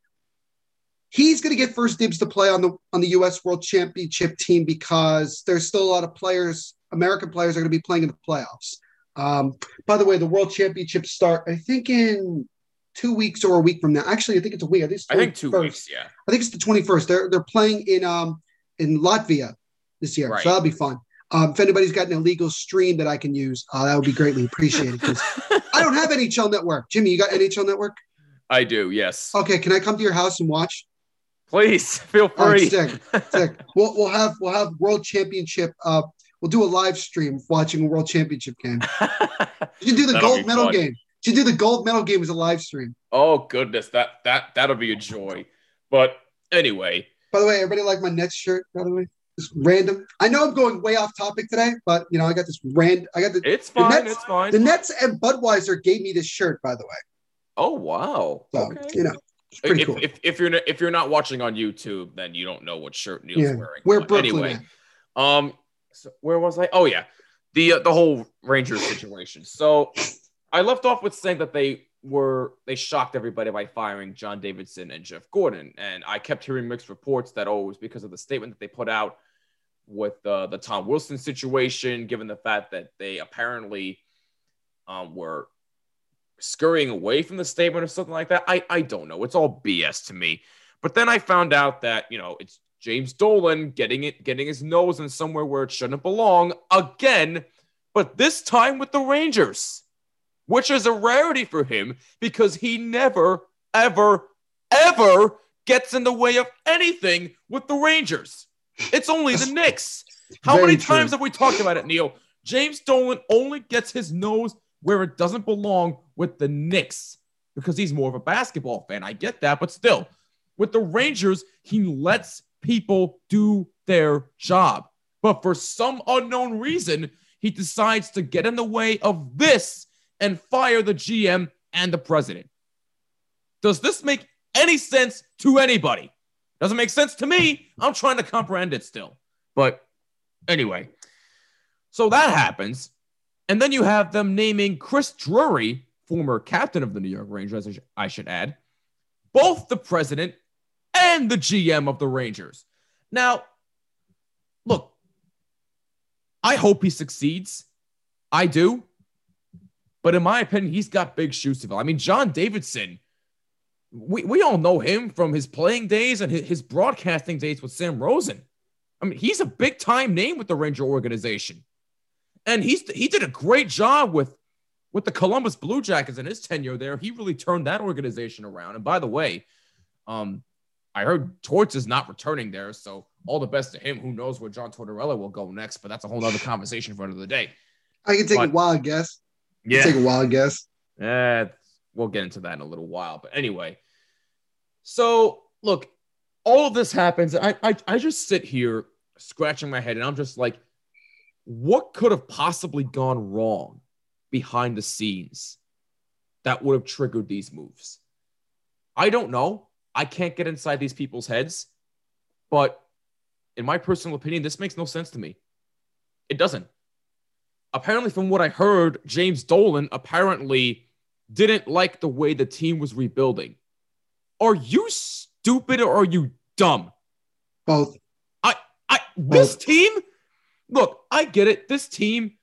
he's going to get first dibs to play on the on the U.S. World Championship team because there's still a lot of players, American players, are going to be playing in the playoffs. Um, by the way, the World Championships start, I think, in two weeks or a week from now. Actually, I think it's a week. I think, I think two weeks. Yeah. I think it's the twenty first. They're they're playing in um in Latvia this year, right. so that'll be fun. Um, if anybody's got an illegal stream that I can use, uh, that would be greatly appreciated because I don't have NHL Network. Jimmy, you got NHL Network? I do. Yes. Okay, can I come to your house and watch? Please *laughs* feel free. Right, sick, sick. *laughs* We'll we'll have we'll have World Championship. Uh, we'll do a live stream watching a World Championship game. *laughs* you do the gold medal fun. game should do the gold medal game as a live stream. Oh goodness, that that that'll be a joy. But anyway. By the way, everybody like my Nets shirt. By the way, just random. I know I'm going way off topic today, but you know I got this rand. I got the. It's fine. The Nets, it's fine. The Nets and Budweiser gave me this shirt. By the way. Oh wow. So okay. you know. If, cool. if, if, you're not, if you're not watching on YouTube, then you don't know what shirt Neil's yeah. wearing. Where Brooklyn anyway, um, so where was I? Oh yeah, the uh, the whole Rangers situation. So I left off with saying that they were they shocked everybody by firing John Davidson and Jeff Gordon. and I kept hearing mixed reports that oh it was because of the statement that they put out with uh, the Tom Wilson situation, given the fact that they apparently um, were scurrying away from the statement or something like that. I I don't know. It's all BS to me. But then I found out that you know it's James Dolan getting it, getting his nose in somewhere where it shouldn't belong again, but this time with the Rangers, which is a rarity for him because he never, ever, ever gets in the way of anything with the Rangers. It's only the *laughs* Knicks. How Very many true. times have we talked about it, Neil? James Dolan only gets his nose where it doesn't belong with the Knicks because he's more of a basketball fan. I get that, but still, with the Rangers, he lets people do their job. But for some unknown reason, he decides to get in the way of this and fire the GM and the president. Does this make any sense to anybody? Doesn't make sense to me. I'm trying to comprehend it still. But anyway, so that happens. And then you have them naming Chris Drury, former captain of the New York Rangers, I should add, both the president and the GM of the Rangers. Now, look, I hope he succeeds. I do. But in my opinion, he's got big shoes to fill. I mean, John Davidson, we, we all know him from his playing days and his, his broadcasting days with Sam Rosen. I mean, he's a big time name with the Ranger organization. And he's he did a great job with with the Columbus Blue Jackets in his tenure there. He really turned that organization around. And by the way, um, I heard Torts is not returning there, so all the best to him. Who knows where John Tortorella will go next? But that's a whole other conversation for another day. I can take a But- wild guess. Take a wild guess. Eh, we'll get into that in a little while. But anyway, so look, all of this happens. I, I, I just sit here scratching my head and I'm just like, what could have possibly gone wrong behind the scenes that would have triggered these moves? I don't know. I can't get inside these people's heads. But in my personal opinion, this makes no sense to me. It doesn't apparently from what I heard, James Dolan apparently didn't like the way the team was rebuilding. Are you stupid or are you dumb? Both. I I, this Both. team, look, I get it. This team,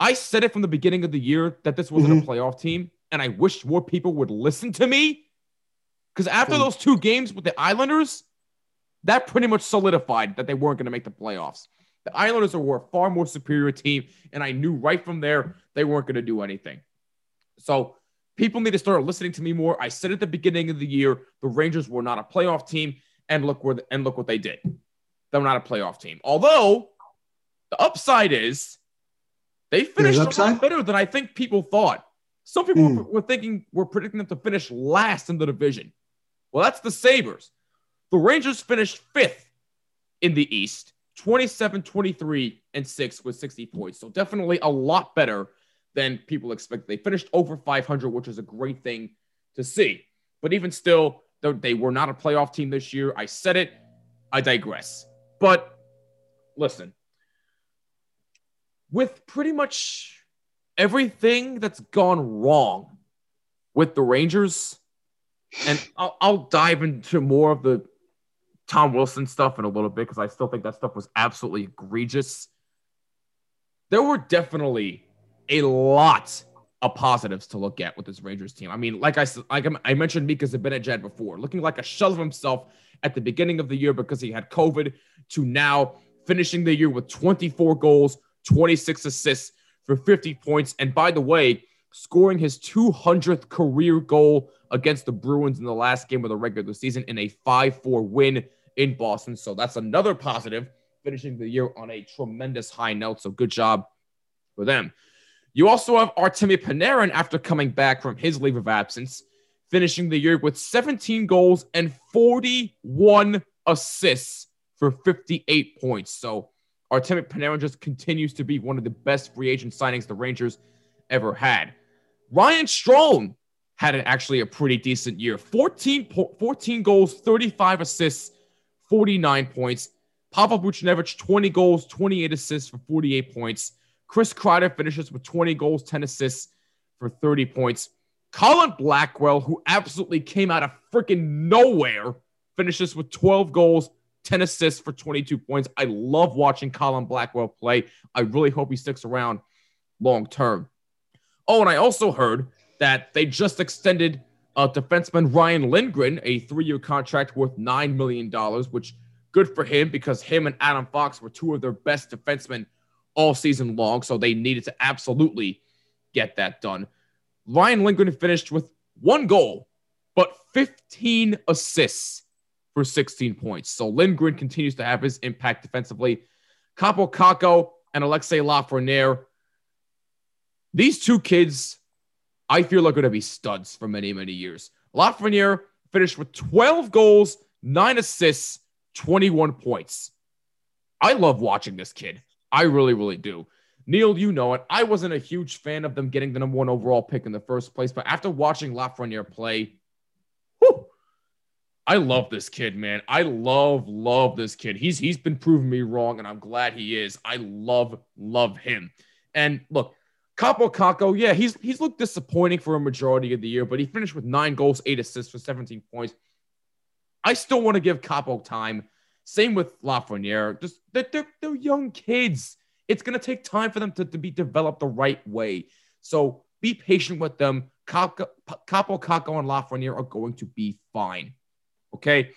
I said it from the beginning of the year that this wasn't a mm-hmm. playoff team, and I wish more people would listen to me. Because after those two games with the Islanders, that pretty much solidified that they weren't going to make the playoffs. The Islanders were a far more superior team, and I knew right from there they weren't going to do anything. So people need to start listening to me more. I said at the beginning of the year the Rangers were not a playoff team, and look where and look what they did. They're not a playoff team. Although the upside is they finished a lot better than I think people thought. Some people Hmm. were, thinking we're predicting them to finish last in the division. Well, that's the Sabres. The Rangers finished fifth in the East, 27, 23, and 6 with 60 points. So definitely a lot better than people expect. They finished over 500, which is a great thing to see. But even still, they were not a playoff team this year. I said it. I digress. But listen, with pretty much everything that's gone wrong with the Rangers, and I'll, I'll dive into more of the Tom Wilson stuff in a little bit because I still think that stuff was absolutely egregious. There were definitely a lot of positives to look at with this Rangers team. I mean, like I like I mentioned Mika Zibanejad before, looking like a shell of himself at the beginning of the year because he had COVID, to now finishing the year with 24 goals, 26 assists for 50 points, and by the way, scoring his 200th career goal against the Bruins in the last game of the regular season in a 5-4 win in Boston. So that's another positive, finishing the year on a tremendous high note. So good job for them. You also have Artemi Panarin after coming back from his leave of absence, finishing the year with 17 goals and 41 assists for 58 points. So Artemi Panarin just continues to be one of the best free agent signings the Rangers ever had. Ryan Strome had actually a pretty decent year 14, po- 14 goals, 35 assists, 49 points. Pavel Buchnevich, 20 goals, 28 assists for 48 points. Chris Kreider finishes with 20 goals, 10 assists for 30 points. Colin Blackwell, who absolutely came out of freaking nowhere, finishes with 12 goals, 10 assists for 22 points. I love watching Colin Blackwell play. I really hope he sticks around long term. Oh, and I also heard that they just extended uh, defenseman Ryan Lindgren a three year contract worth $9 million, which Good for him because him and Adam Fox were two of their best defensemen all season long. So they needed to absolutely get that done. Ryan Lindgren finished with one goal, but 15 assists for 16 points. So Lindgren continues to have his impact defensively. Kakko and Alexis Lafreniere. These two kids, I feel like going to be studs for many, many years. Lafreniere finished with 12 goals, nine assists, 21 points. I love watching this kid. I really, really do. Neil, you know it. I wasn't a huge fan of them getting the number one overall pick in the first place, but after watching Lafreniere play, whew, I love this kid, man. I love, love this kid. He's he's been proving me wrong, and I'm glad he is. I love, love him. And look, Kaapo Kakko, yeah, he's he's looked disappointing for a majority of the year, but he finished with nine goals, eight assists for 17 points. I still want to give Kaapo time. Same with Lafreniere. Just they're, they're, they're young kids. It's gonna take time for them to, to be developed the right way. So be patient with them. Capo, Kaapo Kakko and Lafreniere are going to be fine. Okay.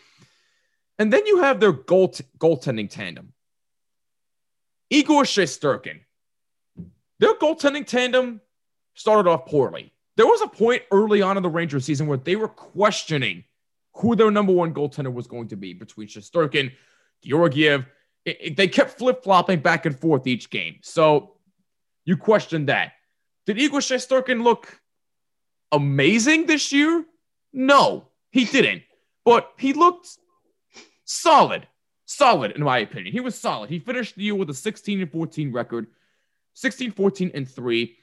And then you have their goal t- goaltending tandem. Igor Shesterkin. Their goaltending tandem started off poorly. There was a point early on in the Rangers season where they were questioning who their number one goaltender was going to be between Shesterkin, Georgiev. It, it, they kept flip flopping back and forth each game. So you question that. Did Igor Shesterkin look amazing this year? No, he didn't. But he looked solid. Solid, in my opinion. He was solid. He finished the year with a 16 and 14 record, 16, 14, and 3,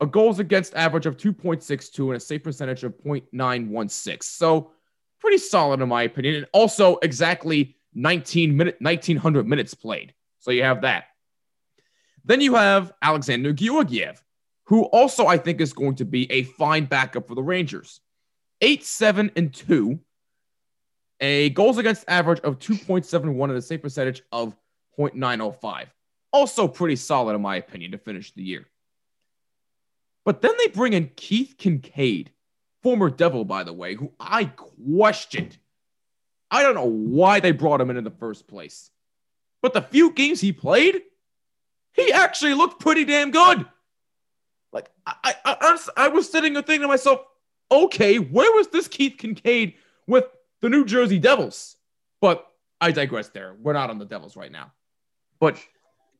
a goals against average of 2.62, and a save percentage of 0.916. So pretty solid in my opinion. And also exactly 19 minute 1900 minutes played. So you have that. Then you have Alexandar Georgiev, who also I think is going to be a fine backup for the Rangers. 8 7 and 2, a goals against average of 2.71 and a save percentage of 0.905. Also pretty solid in my opinion to finish the year. But then they bring in Keith Kinkaid, former Devil, by the way, who I questioned. I don't know why they brought him in in the first place. But the few games he played, he actually looked pretty damn good. Like, I, I, I, I was sitting there thinking to myself, okay, where was this Keith Kinkaid with the New Jersey Devils? But I digress there. We're not on the Devils right now. But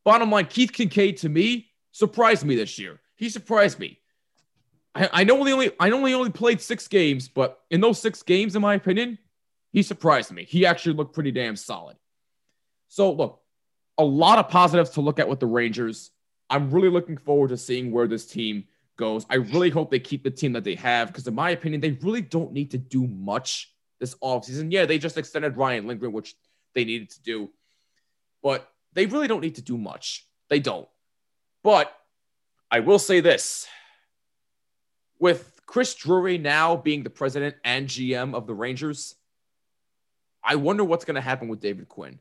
bottom line, Keith Kinkaid to me surprised me this year. He surprised me. I, I know he only I he only played six games, but in those six games, in my opinion, he surprised me. He actually looked pretty damn solid. So look, a lot of positives to look at with the Rangers. I'm really looking forward to seeing where this team goes. I really hope they keep the team that they have because, in my opinion, they really don't need to do much this offseason. Yeah, they just extended Ryan Lindgren, which they needed to do, but they really don't need to do much. They don't. But I will say this with Chris Drury now being the president and GM of the Rangers, I wonder what's going to happen with David Quinn.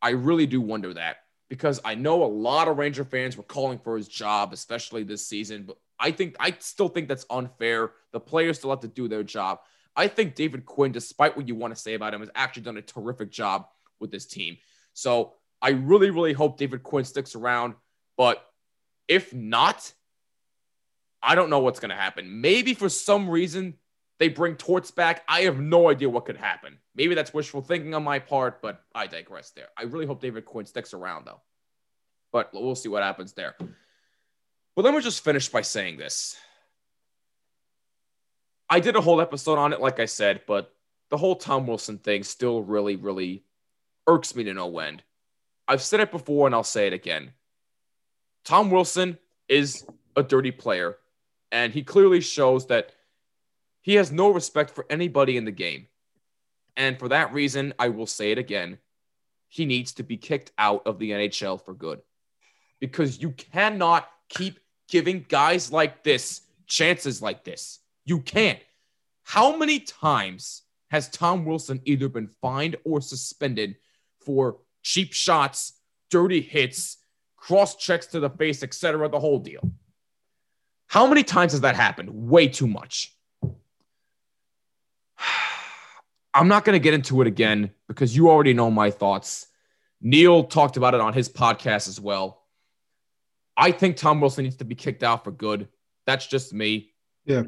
I really do wonder that because I know a lot of Ranger fans were calling for his job, especially this season. But I think I still think that's unfair. The players still have to do their job. I think David Quinn, despite what you want to say about him, has actually done a terrific job with this team. So I really, really hope David Quinn sticks around. But if not, I don't know what's going to happen. Maybe for some reason they bring Torts back. I have no idea what could happen. Maybe that's wishful thinking on my part, but I digress there. I really hope David Quinn sticks around though. But we'll see what happens there. But let me just finish by saying this. I did a whole episode on it, like I said, but the whole Tom Wilson thing still really, really irks me to no end. I've said it before and I'll say it again. Tom Wilson is a dirty player, and he clearly shows that he has no respect for anybody in the game. And for that reason, I will say it again. He needs to be kicked out of the NHL for good. Because you cannot keep giving guys like this chances like this. You can't. How many times has Tom Wilson either been fined or suspended for cheap shots, dirty hits, cross checks to the face, etc., the whole deal? How many times has that happened? Way too much. *sighs* I'm not going to get into it again because you already know my thoughts. Neil talked about it on his podcast as well. I think Tom Wilson needs to be kicked out for good. That's just me. Yeah.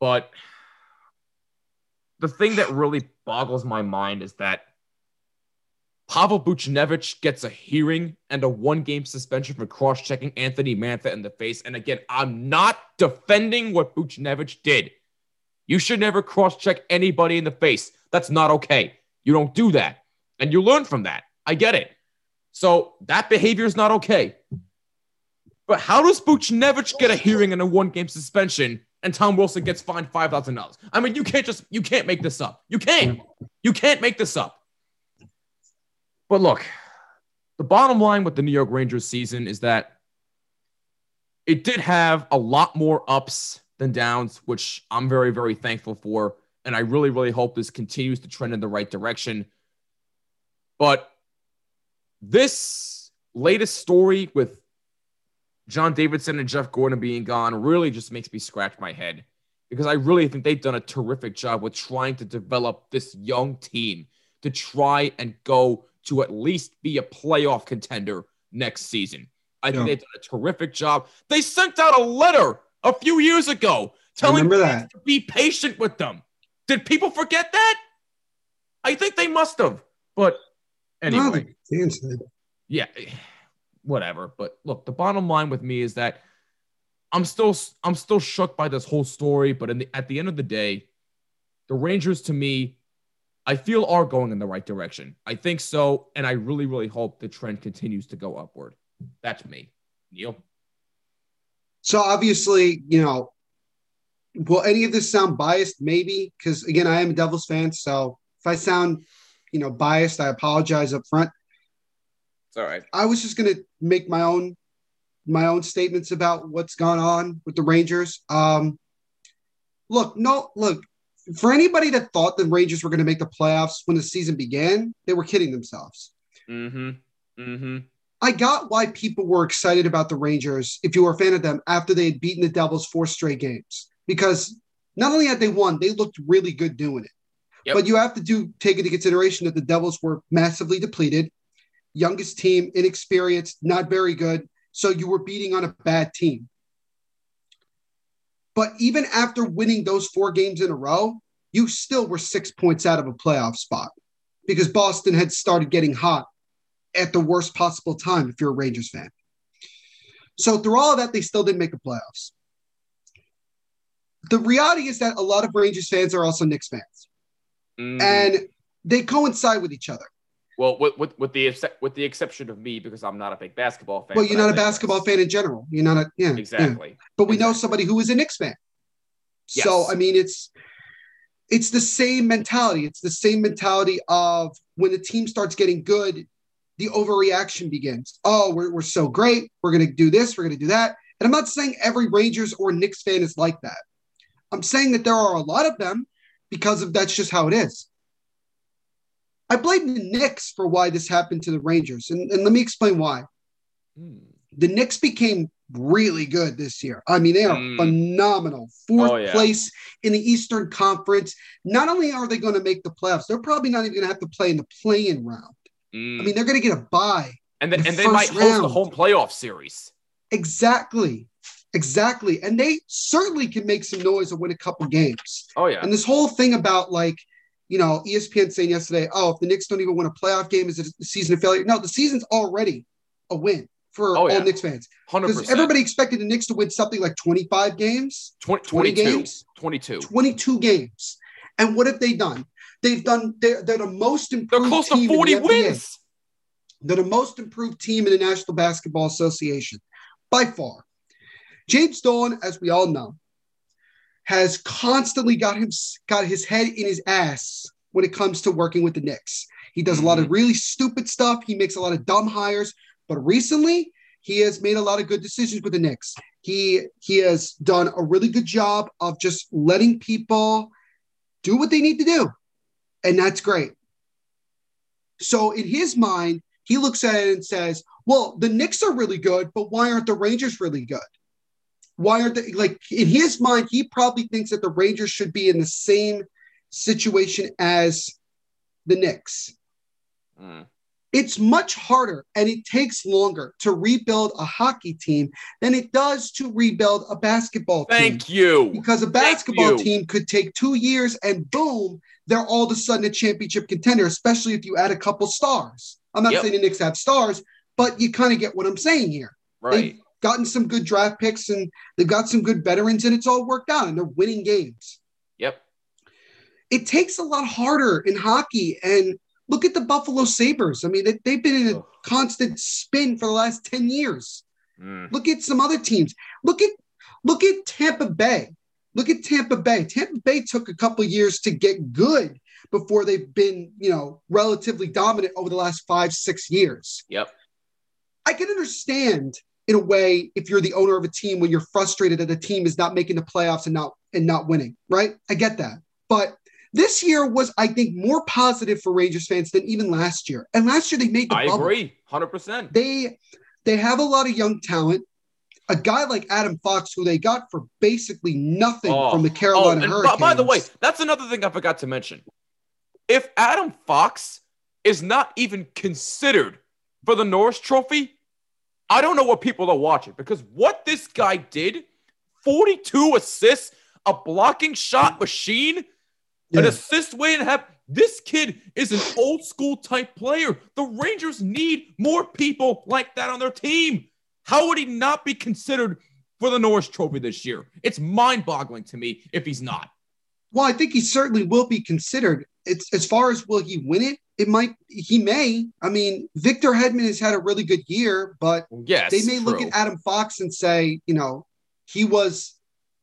But the thing that really boggles my mind is that Pavel Buchnevich gets a hearing and a one game suspension for cross checking Anthony Mantha in the face. And again, I'm not defending what Buchnevich did. You should never cross check anybody in the face. That's not okay. You don't do that. And you learn from that. I get it. So that behavior is not okay. But how does Buchnevich get a hearing and a one game suspension and Tom Wilson gets fined $5,000? I mean, you can't just, you can't make this up. You can't. You can't make this up. But look, the bottom line with the New York Rangers season is that it did have a lot more ups than downs, which I'm very, very thankful for. And I really, really hope this continues to trend in the right direction. But this latest story with John Davidson and Jeff Gordon being gone really just makes me scratch my head because I really think they've done a terrific job with trying to develop this young team to try and go to at least be a playoff contender next season. I think they've done a terrific job. They sent out a letter a few years ago telling that. to be patient with them. Did people forget that? I think they must have. But anyway, no, yeah, whatever. But look, the bottom line with me is that I'm still I'm still shook by this whole story. But in the, at the end of the day, the Rangers to me, I feel are going in the right direction. I think so, and I really really hope the trend continues to go upward. That's me, Neil. So obviously, you know, will any of this sound biased? Maybe because again, I am a Devils fan. So if I sound, you know, biased, I apologize up front. It's all right. I was just gonna make my own my own statements about what's gone on with the Rangers. Um, look, no, look. For anybody that thought the Rangers were going to make the playoffs when the season began, they were kidding themselves. Mm-hmm. Mm-hmm. I got why people were excited about the Rangers, if you were a fan of them, after they had beaten the Devils four straight games. Because not only had they won, they looked really good doing it. Yep. But you have to do take into consideration that the Devils were massively depleted, youngest team, inexperienced, not very good. So you were beating on a bad team. But even after winning those four games in a row, you still were six points out of a playoff spot because Boston had started getting hot at the worst possible time if you're a Rangers fan. So through all of that, they still didn't make the playoffs. The reality is that a lot of Rangers fans are also Knicks fans, mm. and they coincide with each other. Well, with, with, with the with the exception of me, because I'm not a big basketball fan. Well, you're not a basketball fan in general. You're not a yeah. Exactly. Yeah. But we exactly. know somebody who is a Knicks fan. Yes. So I mean, it's it's the same mentality. It's the same mentality of when the team starts getting good, the overreaction begins. Oh, we're, we're so great. We're going to do this. We're going to do that. And I'm not saying every Rangers or Knicks fan is like that. I'm saying that there are a lot of them because of that's just how it is. I blame the Knicks for why this happened to the Rangers. And, and let me explain why. Hmm. The Knicks became really good this year. I mean, they are mm. phenomenal. Fourth oh, yeah. place in the Eastern Conference. Not only are they going to make the playoffs, they're probably not even going to have to play in the play-in round. Mm. I mean, they're going to get a bye. And, the, and they might round. host the home playoff series. Exactly. Exactly. And they certainly can make some noise and win a couple games. Oh, yeah. And this whole thing about like, you know, ESPN saying yesterday, oh, if the Knicks don't even win a playoff game, is it a season of failure? No, the season's already a win for oh, yeah. all Knicks fans. Because everybody expected the Knicks to win something like 25 games, 20, 20 games, 22. 22 games. And what have they done? They've done. They're, they're the most improved. They're close to forty wins. They're the most improved team in the National Basketball Association by far. James Dolan, as we all know, has constantly got him got his head in his ass when it comes to working with the Knicks. He does a lot of mm-hmm. really stupid stuff. He makes a lot of dumb hires, but recently he has made a lot of good decisions with the Knicks. He he has done a really good job of just letting people do what they need to do. And that's great. So in his mind, he looks at it and says, well, the Knicks are really good, but why aren't the Rangers really good? Why aren't they like in his mind, he probably thinks that the Rangers should be in the same situation as the Knicks. Mm. It's much harder and it takes longer to rebuild a hockey team than it does to rebuild a basketball team. Thank you. Because a basketball team could take two years and boom, they're all of a sudden a championship contender, especially if you add a couple stars. I'm not Yep. saying the Knicks have stars, but you kind of get what I'm saying here. Right. They've gotten some good draft picks and they've got some good veterans, and it's all worked out, and they're winning games. Yep. It takes a lot harder in hockey. And look at the Buffalo Sabres. I mean, they, they've been in a Ugh. constant spin for the last 10 years. Mm. Look at some other teams. Look at look at Tampa Bay. Look at Tampa Bay. Tampa Bay took a couple years to get good before they've been, you know, relatively dominant over the last five, six years. Yep. I can understand in a way if you're the owner of a team when you're frustrated that the team is not making the playoffs and not and not winning, right? I get that. But this year was, I think, more positive for Rangers fans than even last year. And last year they made the I bubble agree. 100%. they they have a lot of young talent. A guy like Adam Fox, who they got for basically nothing Oh. from the Oh, Carolina by, Hurricanes. by the way, that's another thing I forgot to mention. If Adam Fox is not even considered for the Norris Trophy, I don't know what people are watching because what this guy did 42 assists, a blocking shot machine, an Yeah. assist waiting to happen. This kid is an old school type player. The Rangers need more people like that on their team. How would he not be considered for the Norris Trophy this year? It's mind boggling to me if he's not. well, I think he certainly will be considered. It's as far as will he win it? It might. He may. I mean, Victor Hedman has had a really good year, but Yes. they may look at Adam Fox and say, you know, he was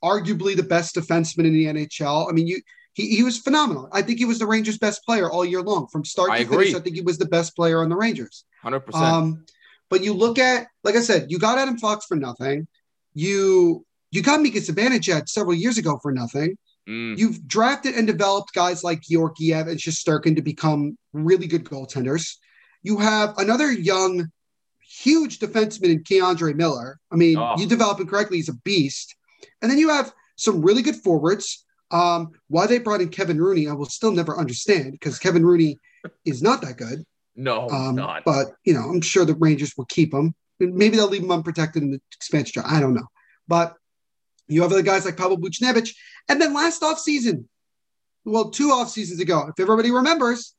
arguably the best defenseman in the NHL. I mean, you he, he was phenomenal. I think he was the Rangers' best player all year long, from start I to finish. I think he was the best player on the Rangers. 100%. Um, but you look at, like I said, you got Adam Fox for nothing. You you got Mika Zibanejad several years ago for nothing. Mm, You've drafted and developed guys like Georgiev and Shesterkin to become really good goaltenders. You have another young, huge defenseman in K'Andre Miller. I mean, Oh. you develop him correctly, he's a beast. And then you have some really good forwards. Um, why they brought in Kevin Rooney, I will still never understand because Kevin Rooney is not that good. no, Um, not. But you know, I'm sure the Rangers will keep him. Maybe they'll leave him unprotected in the expansion draft. I don't know. But you have other guys like Pavel Buchnevich. And then last offseason, well, two off seasons ago, if everybody remembers,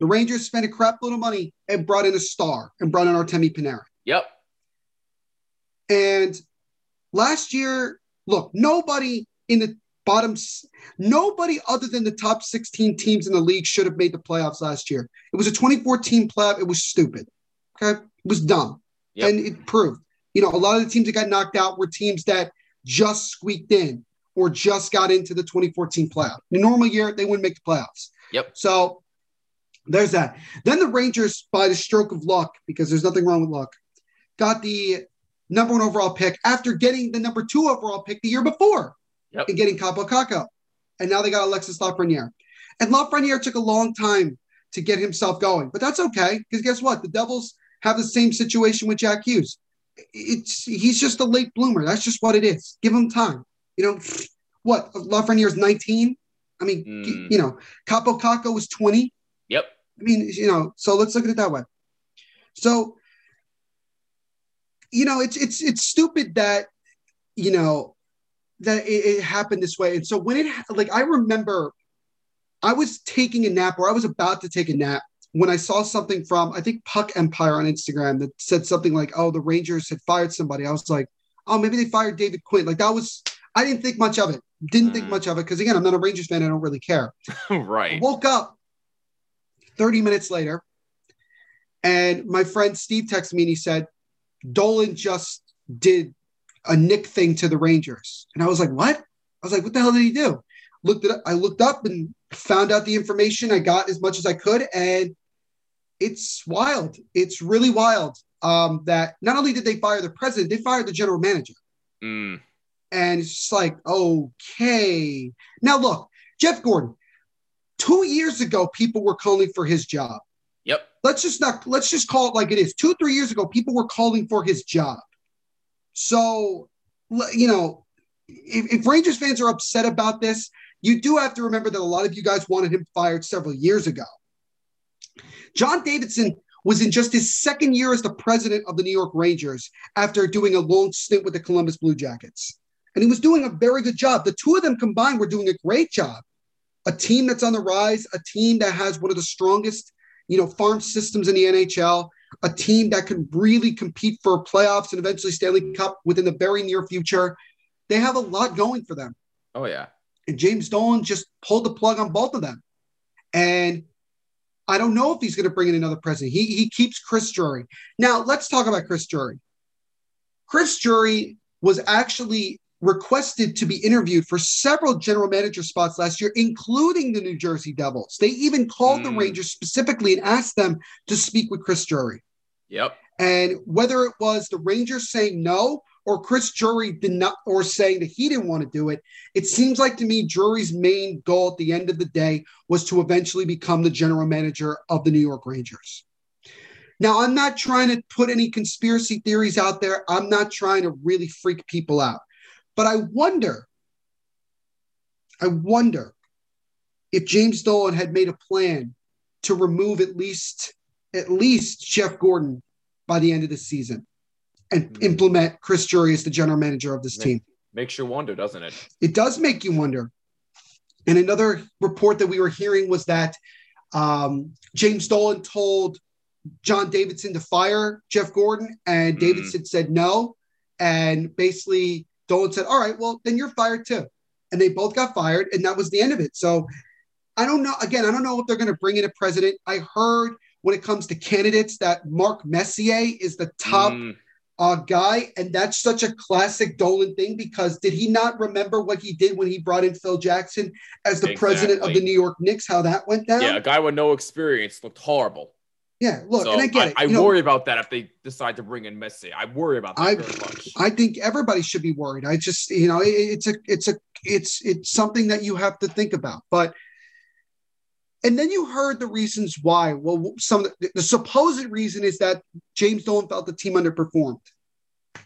the Rangers spent a crap load of money and brought in a star and brought in Artemi Panarin. Yep. And last year, look, nobody in the bottom, nobody other than the top 16 teams in the league should have made the playoffs last year. It was a 2014 playoff. It was stupid. Okay. It was dumb. Yep. And it proved, you know, a lot of the teams that got knocked out were teams that just squeaked in or just got into the 2014 playoff. In a normal year, they wouldn't make the playoffs. Yep. So there's that. Then the Rangers, by the stroke of luck, because there's nothing wrong with luck, got the number one overall pick after getting the number two overall pick the year before Yep. and getting Kaapo Kakko. And now they got Alexis Lafreniere. And Lafreniere took a long time to get himself going, but that's okay because guess what? The Devils have the same situation with Jack Hughes. It's he's just a late bloomer. That's just what it is. Give him time. You know what? Lafreniere is 19. I mean, Mm. you know, Kaapo Kakko was 20. Yep. I mean, you know, so let's look at it that way. So, you know, it's it's it's stupid that you know that it, it happened this way. And so when it like I remember, I was taking a nap or I was about to take a nap when I saw something from I think Puck Empire on Instagram that said something like, "Oh, the Rangers had fired somebody." I was like, "Oh, maybe they fired David Quinn." Like that was I didn't think much of it. Didn't think Mm. much of it because again, I'm not a Rangers fan. I don't really care. I *laughs* right. woke up 30 minutes later, and my friend Steve texted me and he said, Dolan just did a Knick thing to the Rangers. And I was like, what? I was like, what the hell did he do? Looked it up, I looked up and found out the information. I got as much as I could, and it's wild. It's really wild. Um, that not only did they fire the president, they fired the general manager. Mm, And it's just like, okay. Now look, Jeff Gorton, two years ago, people were calling for his job. yep. Let's just not let's just call it like it is. Two, three years ago, people were calling for his job. So you know, if, if Rangers fans are upset about this, you do have to remember that a lot of you guys wanted him fired several years ago. John Davidson was in just his second year as the president of the New York Rangers after doing a long stint with the Columbus Blue Jackets. And he was doing a very good job. The two of them combined were doing a great job. A team that's on the rise, a team that has one of the strongest, you know, farm systems in the NHL, a team that can really compete for playoffs and eventually Stanley Cup within the very near future. They have a lot going for them. Oh yeah. And James Dolan just pulled the plug on both of them. And I don't know if he's going to bring in another president. He, he keeps Chris Drury. Now, let's talk about Chris Drury. Chris Drury was actually requested to be interviewed for several general manager spots last year, including the New Jersey Devils. They even called mm. the Rangers specifically and asked them to speak with Chris Drury. Yep. And whether it was the Rangers saying no or Chris Drury did not, or saying that he didn't want to do it, it seems like to me Drury's main goal at the end of the day was to eventually become the general manager of the New York Rangers. Now, I'm not trying to put any conspiracy theories out there. I'm not trying to really freak people out. But I wonder, I wonder if James Dolan had made a plan to remove at least at least Jeff Gorton by the end of the season and mm-hmm. implement Chris Drury as the general manager of this Make, team. Makes you wonder, doesn't it? It does make you wonder. And another report that we were hearing was that um, James Dolan told John Davidson to fire Jeff Gorton, and mm. Davidson said no. And basically, Dolan said, All right, well, then you're fired too. And they both got fired, and that was the end of it. So I don't know. Again, I don't know if they're going to bring in a president. I heard when it comes to candidates that Mark Messier is the top mm. Uh, guy. And that's such a classic Dolan thing because did he not remember what he did when he brought in Phil Jackson as the exactly. president of the New York Knicks, how that went down? Yeah, a guy with no experience looked horrible. Yeah, look, so and I get I, it. I worry know, about that if they decide to bring in Messi. I worry about that I, very much. I think everybody should be worried. I just, you know, it, it's a, it's a, it's, it's something that you have to think about. But, and then you heard the reasons why. Well, some the, the supposed reason is that James Dolan felt the team underperformed.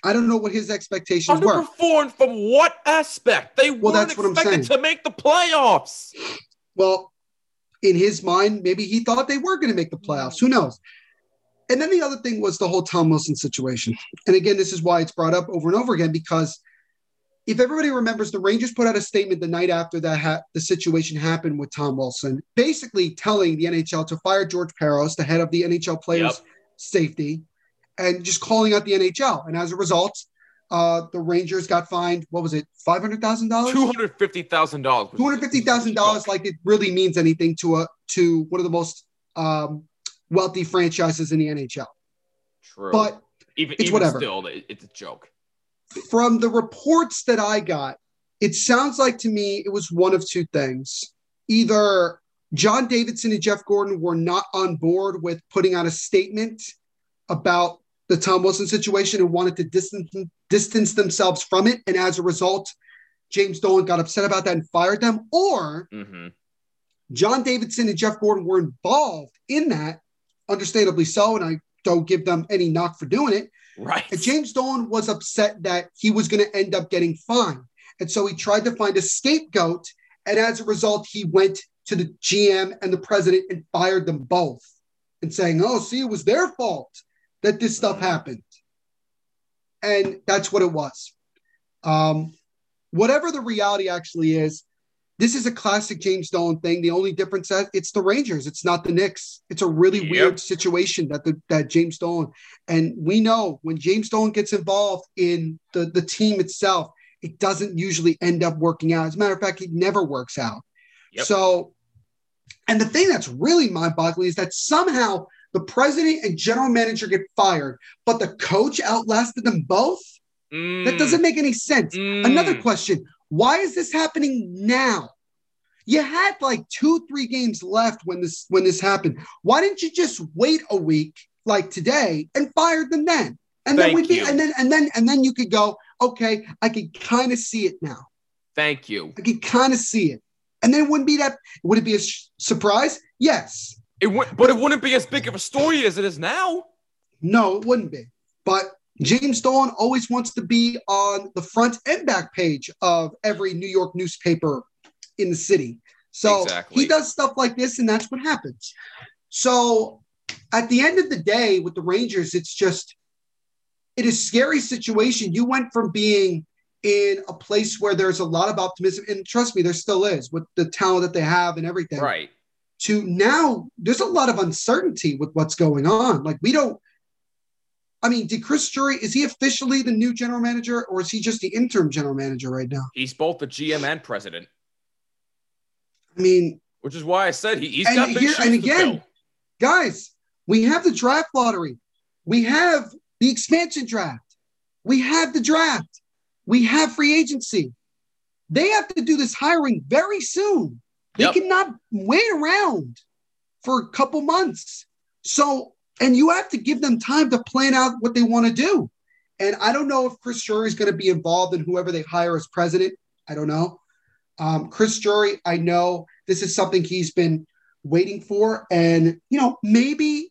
I don't know what his expectations were. Underperformed from what aspect? They well, weren't expected to make the playoffs. Well, in his mind, maybe he thought they were going to make the playoffs. Who knows? And then the other thing was the whole Tom Wilson situation. And again, this is why it's brought up over and over again because if everybody remembers, the Rangers put out a statement the night after that ha- the situation happened with Tom Wilson, basically telling the NHL to fire George Parros, the head of the NHL players' yep. safety, and just calling out the NHL. And as a result, uh, the Rangers got fined. What was it? Five hundred thousand dollars. Two hundred fifty thousand dollars. Two hundred fifty thousand dollars. Like it really means anything to a to one of the most um, wealthy franchises in the NHL. True. But even, it's even whatever. Still, it's a joke. From the reports that I got, it sounds like to me it was one of two things. Either John Davidson and Jeff Gorton were not on board with putting out a statement about the Tom Wilson situation and wanted to distance distance themselves from it, and as a result, James Dolan got upset about that and fired them. Or mm-hmm. John Davidson and Jeff Gorton were involved in that, understandably so, and I don't give them any knock for doing it. Right. And James Dolan was upset that he was going to end up getting fined, and so he tried to find a scapegoat, and as a result, he went to the GM and the president and fired them both, and saying, "Oh, see, it was their fault." that this stuff happened. And that's what it was. Um, whatever the reality actually is, this is a classic James Dolan thing. The only difference that it's the Rangers, it's not the Knicks. It's a really yep. weird situation that the, that James Dolan and we know when James Dolan gets involved in the, the team itself, it doesn't usually end up working out. As a matter of fact, it never works out. Yep. So, and the thing that's really mind-boggling is that somehow the president and general manager get fired, but the coach outlasted them both? Mm. That doesn't make any sense. Mm. Another question why is this happening now? You had like two, three games left when this when this happened. Why didn't you just wait a week like today and fire them then? And Thank then we'd be you. and then and then and then you could go, okay, I could kind of see it now. Thank you. I could kind of see it. And then it wouldn't be that would it be a sh- surprise? Yes. It would, but it wouldn't be as big of a story as it is now. No, it wouldn't be. But James Dolan always wants to be on the front and back page of every New York newspaper in the city. So exactly. he does stuff like this, and that's what happens. So at the end of the day, with the Rangers, it's just it is a scary situation. You went from being in a place where there's a lot of optimism, and trust me, there still is with the talent that they have and everything. Right. To now, there's a lot of uncertainty with what's going on. Like we don't. I mean, did Chris Drury is he officially the new general manager, or is he just the interim general manager right now? He's both the GM and president. I mean, which is why I said he, he's got big here, and again, guys, we have the draft lottery, we have the expansion draft, we have the draft, we have free agency. They have to do this hiring very soon. They Yep. cannot wait around for a couple months. So, and you have to give them time to plan out what they want to do. And I don't know if Chris Drury is going to be involved in whoever they hire as president. I don't know. Um, Chris Drury, I know this is something he's been waiting for, and you know maybe,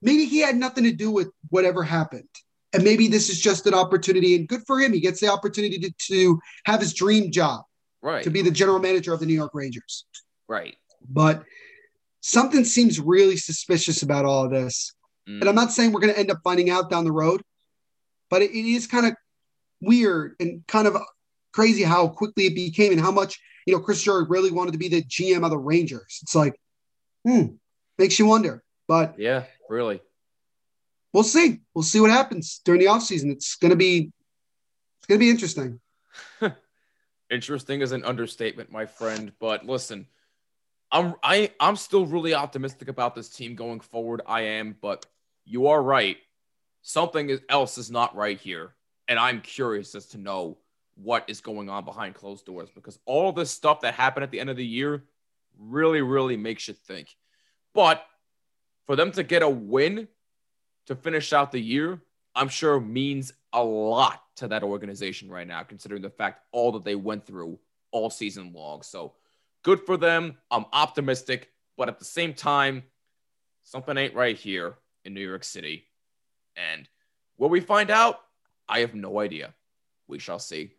maybe he had nothing to do with whatever happened, and maybe this is just an opportunity, and good for him. He gets the opportunity to, to have his dream job Right. to be the general manager of the New York Rangers. right. But something seems really suspicious about all of this. Mm. And I'm not saying we're going to end up finding out down the road, but it, it is kind of weird and kind of crazy how quickly it became and how much, you know, Chris Drury really wanted to be the GM of the Rangers. It's like, hmm, makes you wonder. But Yeah, really. we'll see. We'll see what happens during the offseason. It's going to be, it's going to be interesting. *laughs* Interesting is an understatement, my friend. But listen, I'm I I'm still really optimistic about this team going forward. I am, but you are right. Something else is not right here, and I'm curious as to know what is going on behind closed doors because all this stuff that happened at the end of the year really, really makes you think. But for them to get a win to finish out the year, I'm sure means a lot to that organization right now, considering the fact all that they went through all season long. So good for them. I'm optimistic, but at the same time, something ain't right here in New York City. And will we find out? I have no idea. We shall see.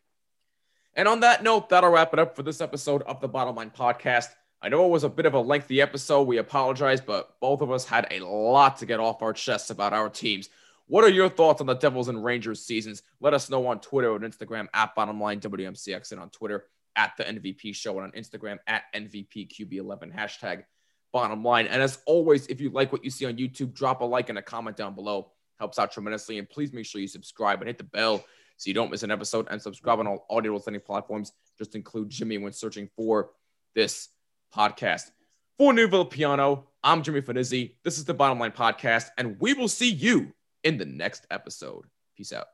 And on that note, that'll wrap it up for this episode of the Bottom Line Podcast. I know it was a bit of a lengthy episode. We apologize, but both of us had a lot to get off our chests about our teams. What are your thoughts on the Devils and Rangers seasons? Let us know on Twitter and Instagram at Bottom Line WMCX and on Twitter at the NVP Show and on Instagram at NVPQB11 hashtag Bottom Line. And as always, if you like what you see on YouTube, drop a like and a comment down below. Helps out tremendously. And please make sure you subscribe and hit the bell so you don't miss an episode. And subscribe on all audio listening platforms. Just include Jimmy when searching for this podcast. For Neil Villapiano, I'm Jimmy Finizzi. This is the Bottom Line Podcast, and we will see you in the next episode. Peace out.